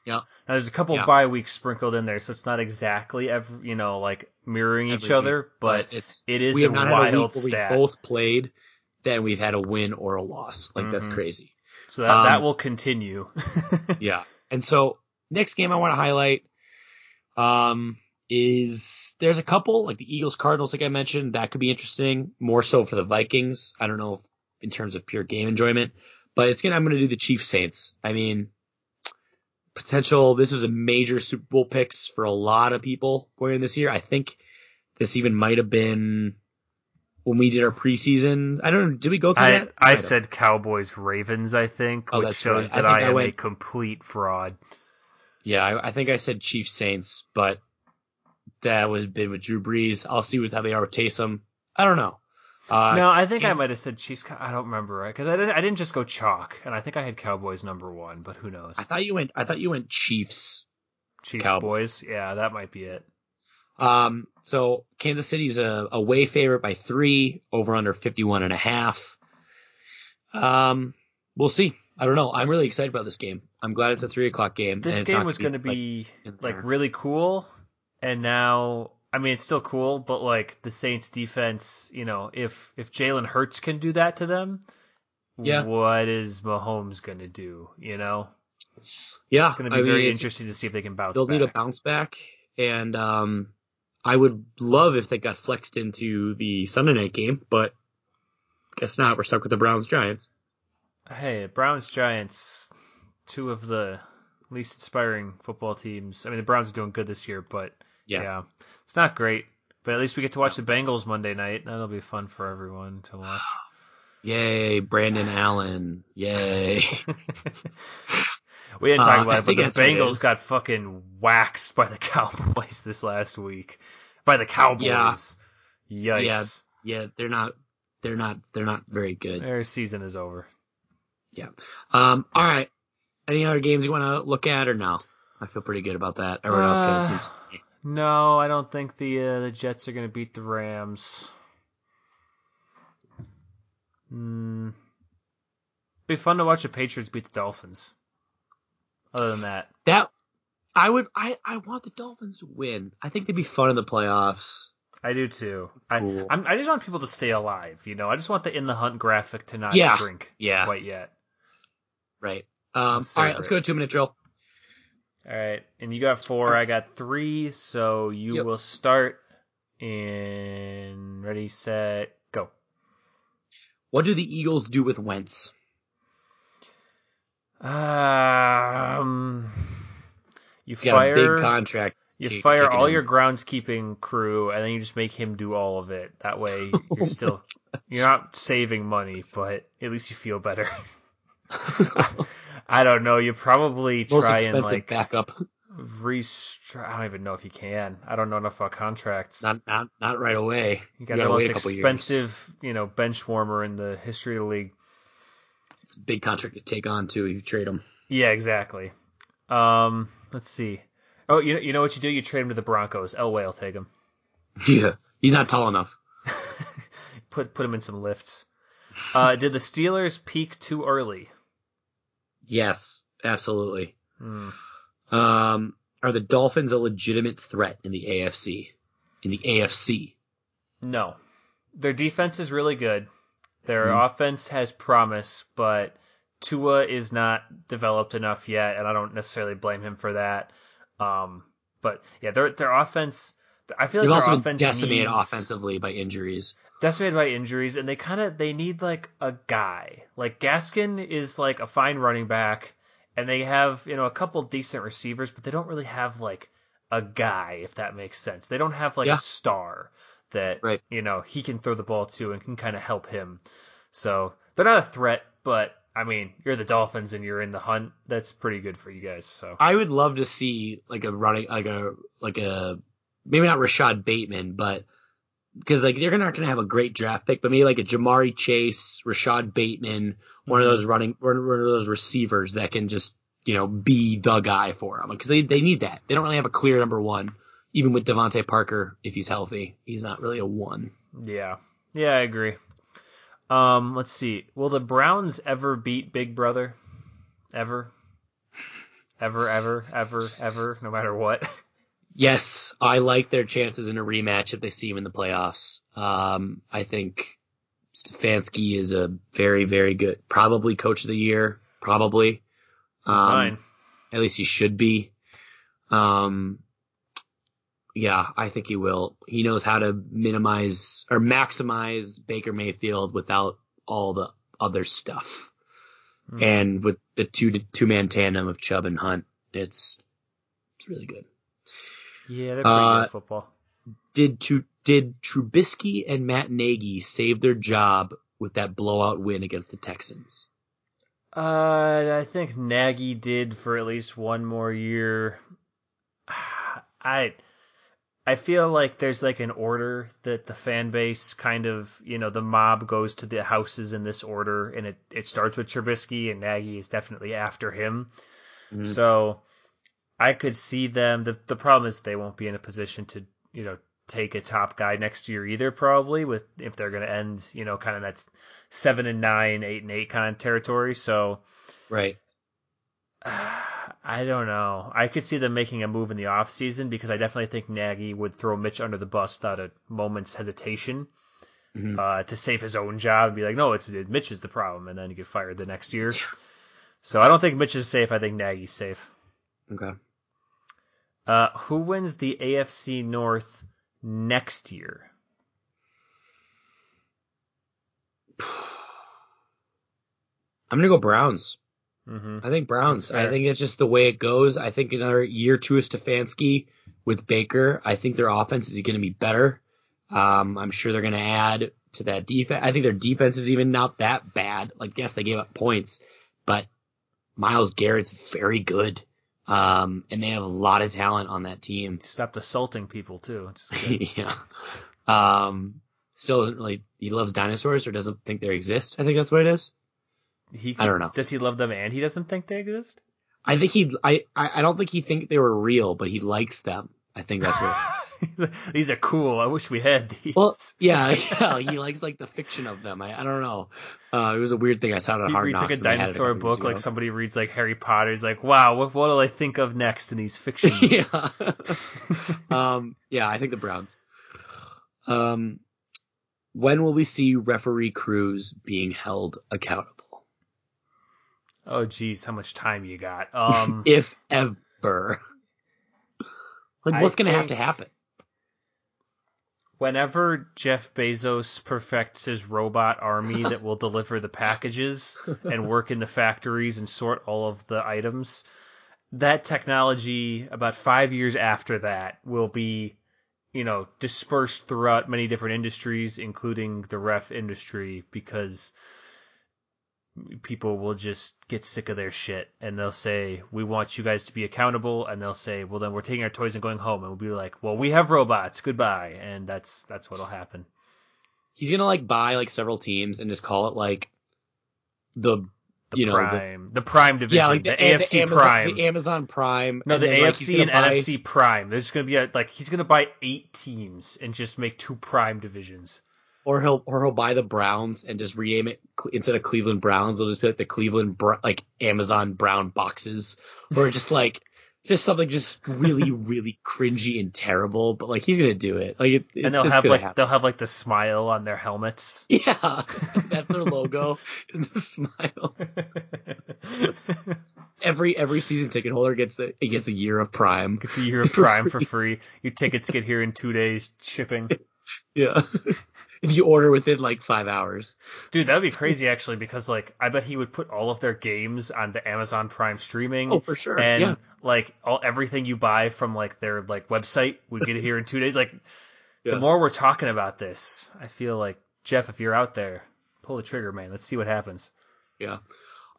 S1: Yeah.
S2: Now there's a couple
S1: Yeah.
S2: bye weeks sprinkled in there, so it's not exactly every, you know, like mirroring each
S1: Every
S2: other,
S1: week,
S2: but
S1: it's
S2: it is
S1: we
S2: a
S1: have not had a
S2: wild
S1: week where we
S2: stat.
S1: both played, then we've had a win or a loss. Like that's
S2: Mhm.
S1: crazy.
S2: so that, that
S1: um,
S2: will continue. [LAUGHS]
S1: Yeah. And so next game I want to highlight um is there's a couple like the Eagles Cardinals like I mentioned that could be interesting more so for the Vikings. I don't know if, in terms of pure game enjoyment, but it's gonna I'm gonna do the Chiefs Saints. I mean potential this is a major Super Bowl picks for a lot of people going in this year. I think this even might have been when we did our preseason. I don't know. Did we go through
S2: I,
S1: that?
S2: I
S1: have.
S2: said Cowboys Ravens, I think,
S1: Oh,
S2: which shows
S1: right.
S2: That I,
S1: I
S2: am a
S1: went-
S2: complete fraud.
S1: Yeah, I, I think I said Chiefs Saints, but that would have been with Drew Brees. I'll see with how they are with Taysom. I don't know. Uh,
S2: no, I think I might have said Chiefs. I don't remember right because I didn't. I didn't just go chalk, and I think I had Cowboys number one, but who knows?
S1: I thought you went. I thought you went Chiefs.
S2: Chiefs
S1: Cowboys.
S2: boys. Yeah, that might be it.
S1: Um, so Kansas City's a away favorite by three, over under 51 and a half. Um, we'll see. I don't know. I'm really excited about this game. I'm glad it's a three o'clock game.
S2: This game was going to
S1: it's like
S2: be like really cool, and now I mean it's still cool, but like the Saints defense, you know, if if Jalen Hurts can do that to them,
S1: Yeah.
S2: what is Mahomes going to do? You know,
S1: yeah,
S2: it's going to be
S1: I
S2: very
S1: it's-
S2: interesting to see if they can bounce.
S1: They'll
S2: back.
S1: need a bounce back, and um, I would love if they got flexed into the Sunday night game, but guess not. We're stuck with the Browns Giants.
S2: Hey, Browns Giants, two of the least inspiring football teams. I mean, the Browns are doing good this year, but
S1: Yeah.
S2: yeah, it's not great. But at least we get to watch the Bengals Monday night. That'll be fun for everyone to watch. [SIGHS]
S1: Yay, Brandon Allen. Yay. [LAUGHS] [LAUGHS]
S2: We didn't talk
S1: Uh,
S2: about it, but the
S1: that's what it
S2: Bengals got fucking waxed by the [LAUGHS] Cowboys this last week. By the Cowboys. Yikes.
S1: yeah, they're not. They're not. They're not very good.
S2: Their season is over. Yeah.
S1: Um. All right. Any other games you want to look at or no? I feel pretty good about that. Everyone else kind of
S2: Uh,
S1: seems.
S2: No, I don't think the uh, the Jets are going to beat the Rams. Mm. Be fun to watch the Patriots beat the Dolphins. Other than that,
S1: That I would. I I want the Dolphins to win. I think they'd be fun in the playoffs.
S2: I do too.
S1: Cool.
S2: I I'm, I just want people to stay alive. You know, I just want the in the hunt graphic to not
S1: Yeah.
S2: shrink
S1: Yeah.
S2: quite yet.
S1: Right. Um. All right. Let's go to two minute drill.
S2: All right, and you got four. I got three. So you
S1: Yep.
S2: will start in ready, set, go.
S1: What do the Eagles do with Wentz?
S2: Um, you
S1: He's got
S2: fire
S1: a big contract.
S2: you
S1: kick-
S2: fire all
S1: in.
S2: your groundskeeping crew, and then you just make him do all of it. That way, [LAUGHS] you're still you're not saving money, but at least you feel better. [LAUGHS] I don't know. You probably [LAUGHS]
S1: Most
S2: try and like
S1: backup.
S2: restructure. I don't even know if you can. I don't know enough about contracts.
S1: Not not not right away.
S2: you got
S1: gotta
S2: the most expensive, you know, bench warmer in the history of the league.
S1: It's a big contract to take on too. if You trade him.
S2: Yeah, exactly. Um, let's see. Oh, you know, you know what you do? You trade him to the Broncos. Elway will take him. [LAUGHS]
S1: Yeah. He's not tall enough. [LAUGHS]
S2: Put put him in some lifts. Uh, did the Steelers peak too early?
S1: Yes, absolutely.
S2: Hmm.
S1: Um, are the Dolphins a legitimate threat in the AFC? In the AFC,
S2: No, their defense is really good. Their
S1: Mhm.
S2: offense has promise, but Tua is not developed enough yet, and I don't necessarily blame him for that. Um, but yeah, their their offense. I feel
S1: they've
S2: like their
S1: also
S2: offense
S1: decimated
S2: needs,
S1: offensively by injuries.
S2: decimated by injuries, and they kind of they need like a guy. Like Gaskin is like a fine running back, and they have you know a couple decent receivers, but they don't really have like a guy, if that makes sense. They don't have like
S1: Yeah.
S2: a star that
S1: Right.
S2: you know he can throw the ball to and can kind of help him. So they're not a threat, but I mean you're the Dolphins and you're in the hunt. That's pretty good for you guys. So
S1: I would love to see like a running, like a like a maybe not Rashod Bateman, but because like they're not going to have a great draft pick, but maybe like a Ja'Marr Chase, Rashod Bateman, one of mm-hmm. those running, one of those receivers that can just you know be the guy for them because they they need that. They don't really have a clear number one. Even with DeVante Parker, if he's healthy, he's not really a one.
S2: yeah, yeah, I agree. Um, let's see. Will the Browns ever beat Big Brother? Ever? Ever, ever, ever, ever, no matter what. [LAUGHS]
S1: Yes, I like their chances in a rematch if they see him in the playoffs. Um, I think Stefanski is a very, very good, probably coach of the year, probably. Um,
S2: Fine.
S1: at least he should be. Um, yeah, I think he will. He knows how to minimize or maximize Baker Mayfield without all the other stuff.
S2: Hmm.
S1: And with the two two man tandem of Chubb and Hunt, it's it's really good.
S2: Yeah, they're pretty
S1: Uh,
S2: good at football.
S1: did to did Trubisky and Matt Nagy save their job with that blowout win against the Texans?
S2: Uh, I think Nagy did for at least one more year. [SIGHS] I, I feel like there's like an order that the fan base kind of, you know, the mob goes to the houses in this order, and it, it starts with Trubisky, and Nagy is definitely after him.
S1: Mhm.
S2: So I could see them. The the problem is they won't be in a position to, you know, take a top guy next year either. Probably with if they're going to end, you know, kind of that seven and nine, eight and eight kind of territory. So
S1: Right. [SIGHS]
S2: I don't know. I could see them making a move in the offseason because I definitely think Nagy would throw Mitch under the bus without a moment's hesitation
S1: Mhm.
S2: uh, to save his own job and be like, no, it's Mitch is the problem, and then he get fired the next year. So I don't think Mitch is safe. I think Nagy's safe.
S1: Okay.
S2: Uh, who wins the AFC North next year? [SIGHS]
S1: I'm gonna go Browns.
S2: Hmm
S1: I think Browns. I think it's just the way it goes. I think another year two of Stefanski with Baker. I think their offense is going to be better. Um, I'm sure they're going to add to that defense. I think their defense is even not that bad. Like, yes, they gave up points, but Myles Garrett's very good. Um, and they have a lot of talent on that team.
S2: Stopped assaulting people too. is [LAUGHS]
S1: yeah. Um, still doesn't really, he loves dinosaurs or doesn't think they exist. I think that's what it is.
S2: He
S1: I don't know.
S2: Does he love them and he doesn't think they exist?
S1: I think he, I, I don't think he think they were real, but he likes them. I think that's what. [LAUGHS]
S2: these are cool. I wish we had these.
S1: Well, yeah, [LAUGHS] yeah, he likes like the fiction of them. I, I don't know. Uh, it was a weird thing I saw on
S2: he
S1: Hard
S2: reads
S1: Knocks.
S2: like a
S1: when they had
S2: dinosaur
S1: years
S2: book, like somebody reads like Harry Potter. He's like, wow, what what'll I think of next in these fictions? [LAUGHS]
S1: yeah. um, yeah, I think the Browns. Um, when will we see referee crews being held accountable?
S2: Oh, geez, how much time you got? [LAUGHS] Um,
S1: If ever. Like, what's going to have to happen?
S2: whenever Jeff Bezos perfects his robot army [LAUGHS] that will deliver the packages and work in the factories and sort all of the items, that technology about five years after that will be, you know, dispersed throughout many different industries, including the ref industry, because people will just get sick of their shit and they'll say, We want you guys to be accountable and they'll say, Well then we're taking our toys and going home and we'll be like, Well, we have robots, goodbye and that's that's what'll happen.
S1: He's going to like buy like several teams and just call it like the,
S2: The
S1: you know, the-
S2: prime the prime division.
S1: yeah, like
S2: the,
S1: the,
S2: AFC
S1: the Amazon,
S2: Prime.
S1: the Amazon Prime.
S2: no, the
S1: then,
S2: AFC
S1: gonna
S2: and
S1: buy-
S2: NFC Prime. There's gonna be a like he's gonna buy eight teams and just make two prime divisions.
S1: Or he'll or he'll buy the Browns and just rename it instead of Cleveland Browns, they'll just be like the Cleveland Br- like Amazon Brown boxes, or just like just something just really [LAUGHS] really cringy and terrible. But like he's gonna do it. Like it, it-
S2: And they'll have like
S1: happen.
S2: they'll have like the smile on their helmets. [LAUGHS]
S1: yeah, that's their logo [LAUGHS] is the smile. Every every season ticket holder gets the it gets a year of Prime.
S2: It's a year of Prime for free. Your tickets get here in two days shipping.
S1: Yeah, if you order within like five hours.
S2: Dude, that would be crazy actually because like I bet he would put all of their games on the Amazon Prime streaming.
S1: Oh, for sure.
S2: And
S1: yeah,
S2: like all everything you buy from like their like website would get here in two days. Like
S1: Yeah.
S2: the more we're talking about this, I feel like Jeff, if you're out there, pull the trigger, man. Let's see what happens.
S1: yeah.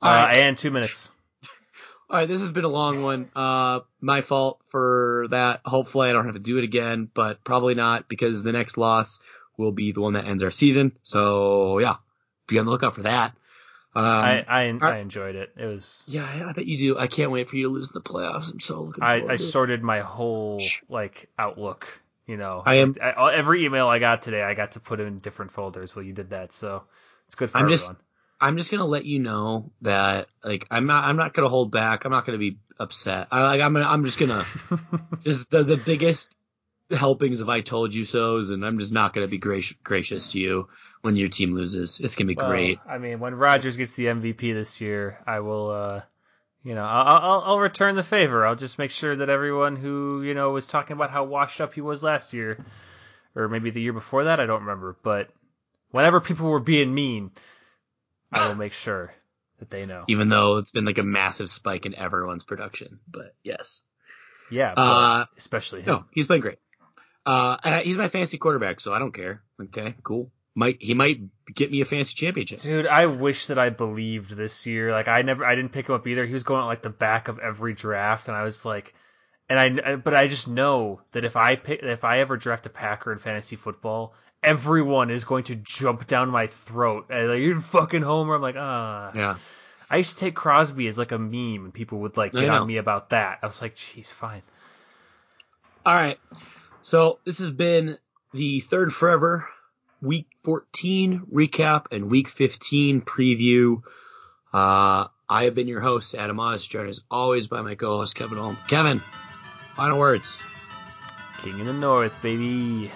S2: Uh,
S1: All right.
S2: and two minutes. [LAUGHS]
S1: All right, this has been a long one. Uh, my fault for that. Hopefully, I don't have to do it again, but probably not because the next loss will be the one that ends our season. So yeah, be on the lookout for that. Um,
S2: I I. I enjoyed it. It was
S1: yeah, I bet you do. I can't wait for you to lose in the playoffs. I'm so looking
S2: I,
S1: forward
S2: I
S1: to it.
S2: sorted my whole like outlook. You know,
S1: I am-
S2: I, every email I got today, I got to put in different folders. Well, you did that, so it's good for
S1: I'm
S2: everyone.
S1: just- I'm just gonna let you know that like I'm not I'm not gonna hold back. I'm not gonna be upset. I like I'm gonna, I'm just gonna [LAUGHS] just the the biggest helpings of I told you so's, and I'm just not gonna be gracious gracious to you when your team loses. It's gonna be
S2: Well,
S1: great.
S2: I mean, when Rodgers gets the MVP this year, I will, uh, you know, I'll, I'll, I'll return the favor. I'll just make sure that everyone who, you know, was talking about how washed up he was last year, or maybe the year before that, I don't remember, but whenever people were being mean, I will make sure that they know.
S1: Even though it's been like a massive spike in everyone's production, but yes,
S2: Yeah, but
S1: uh,
S2: especially him.
S1: no, he's playing great. Uh, and I, he's my fantasy quarterback, so I don't care. Okay, cool. Might he might get me a fantasy championship?
S2: Dude, I wish that I believed this year. Like I never I didn't pick him up either. He was going at like the back of every draft and I was like and I but I just know that if I pick if I ever draft a Packer in fantasy football, everyone is going to jump down my throat. And like you're fucking homer. I'm like ah.
S1: Yeah.
S2: I used to take Crosby as like a meme, and people would like get on me about that. I was like, "Jeez, fine."
S1: All right. So this has been the third forever week 14 recap and week 15 preview. Uh, I have been your host, Adam Oz, joined as always by my co-host, Kevin Holm. Kevin, final words.
S2: King in the North, baby.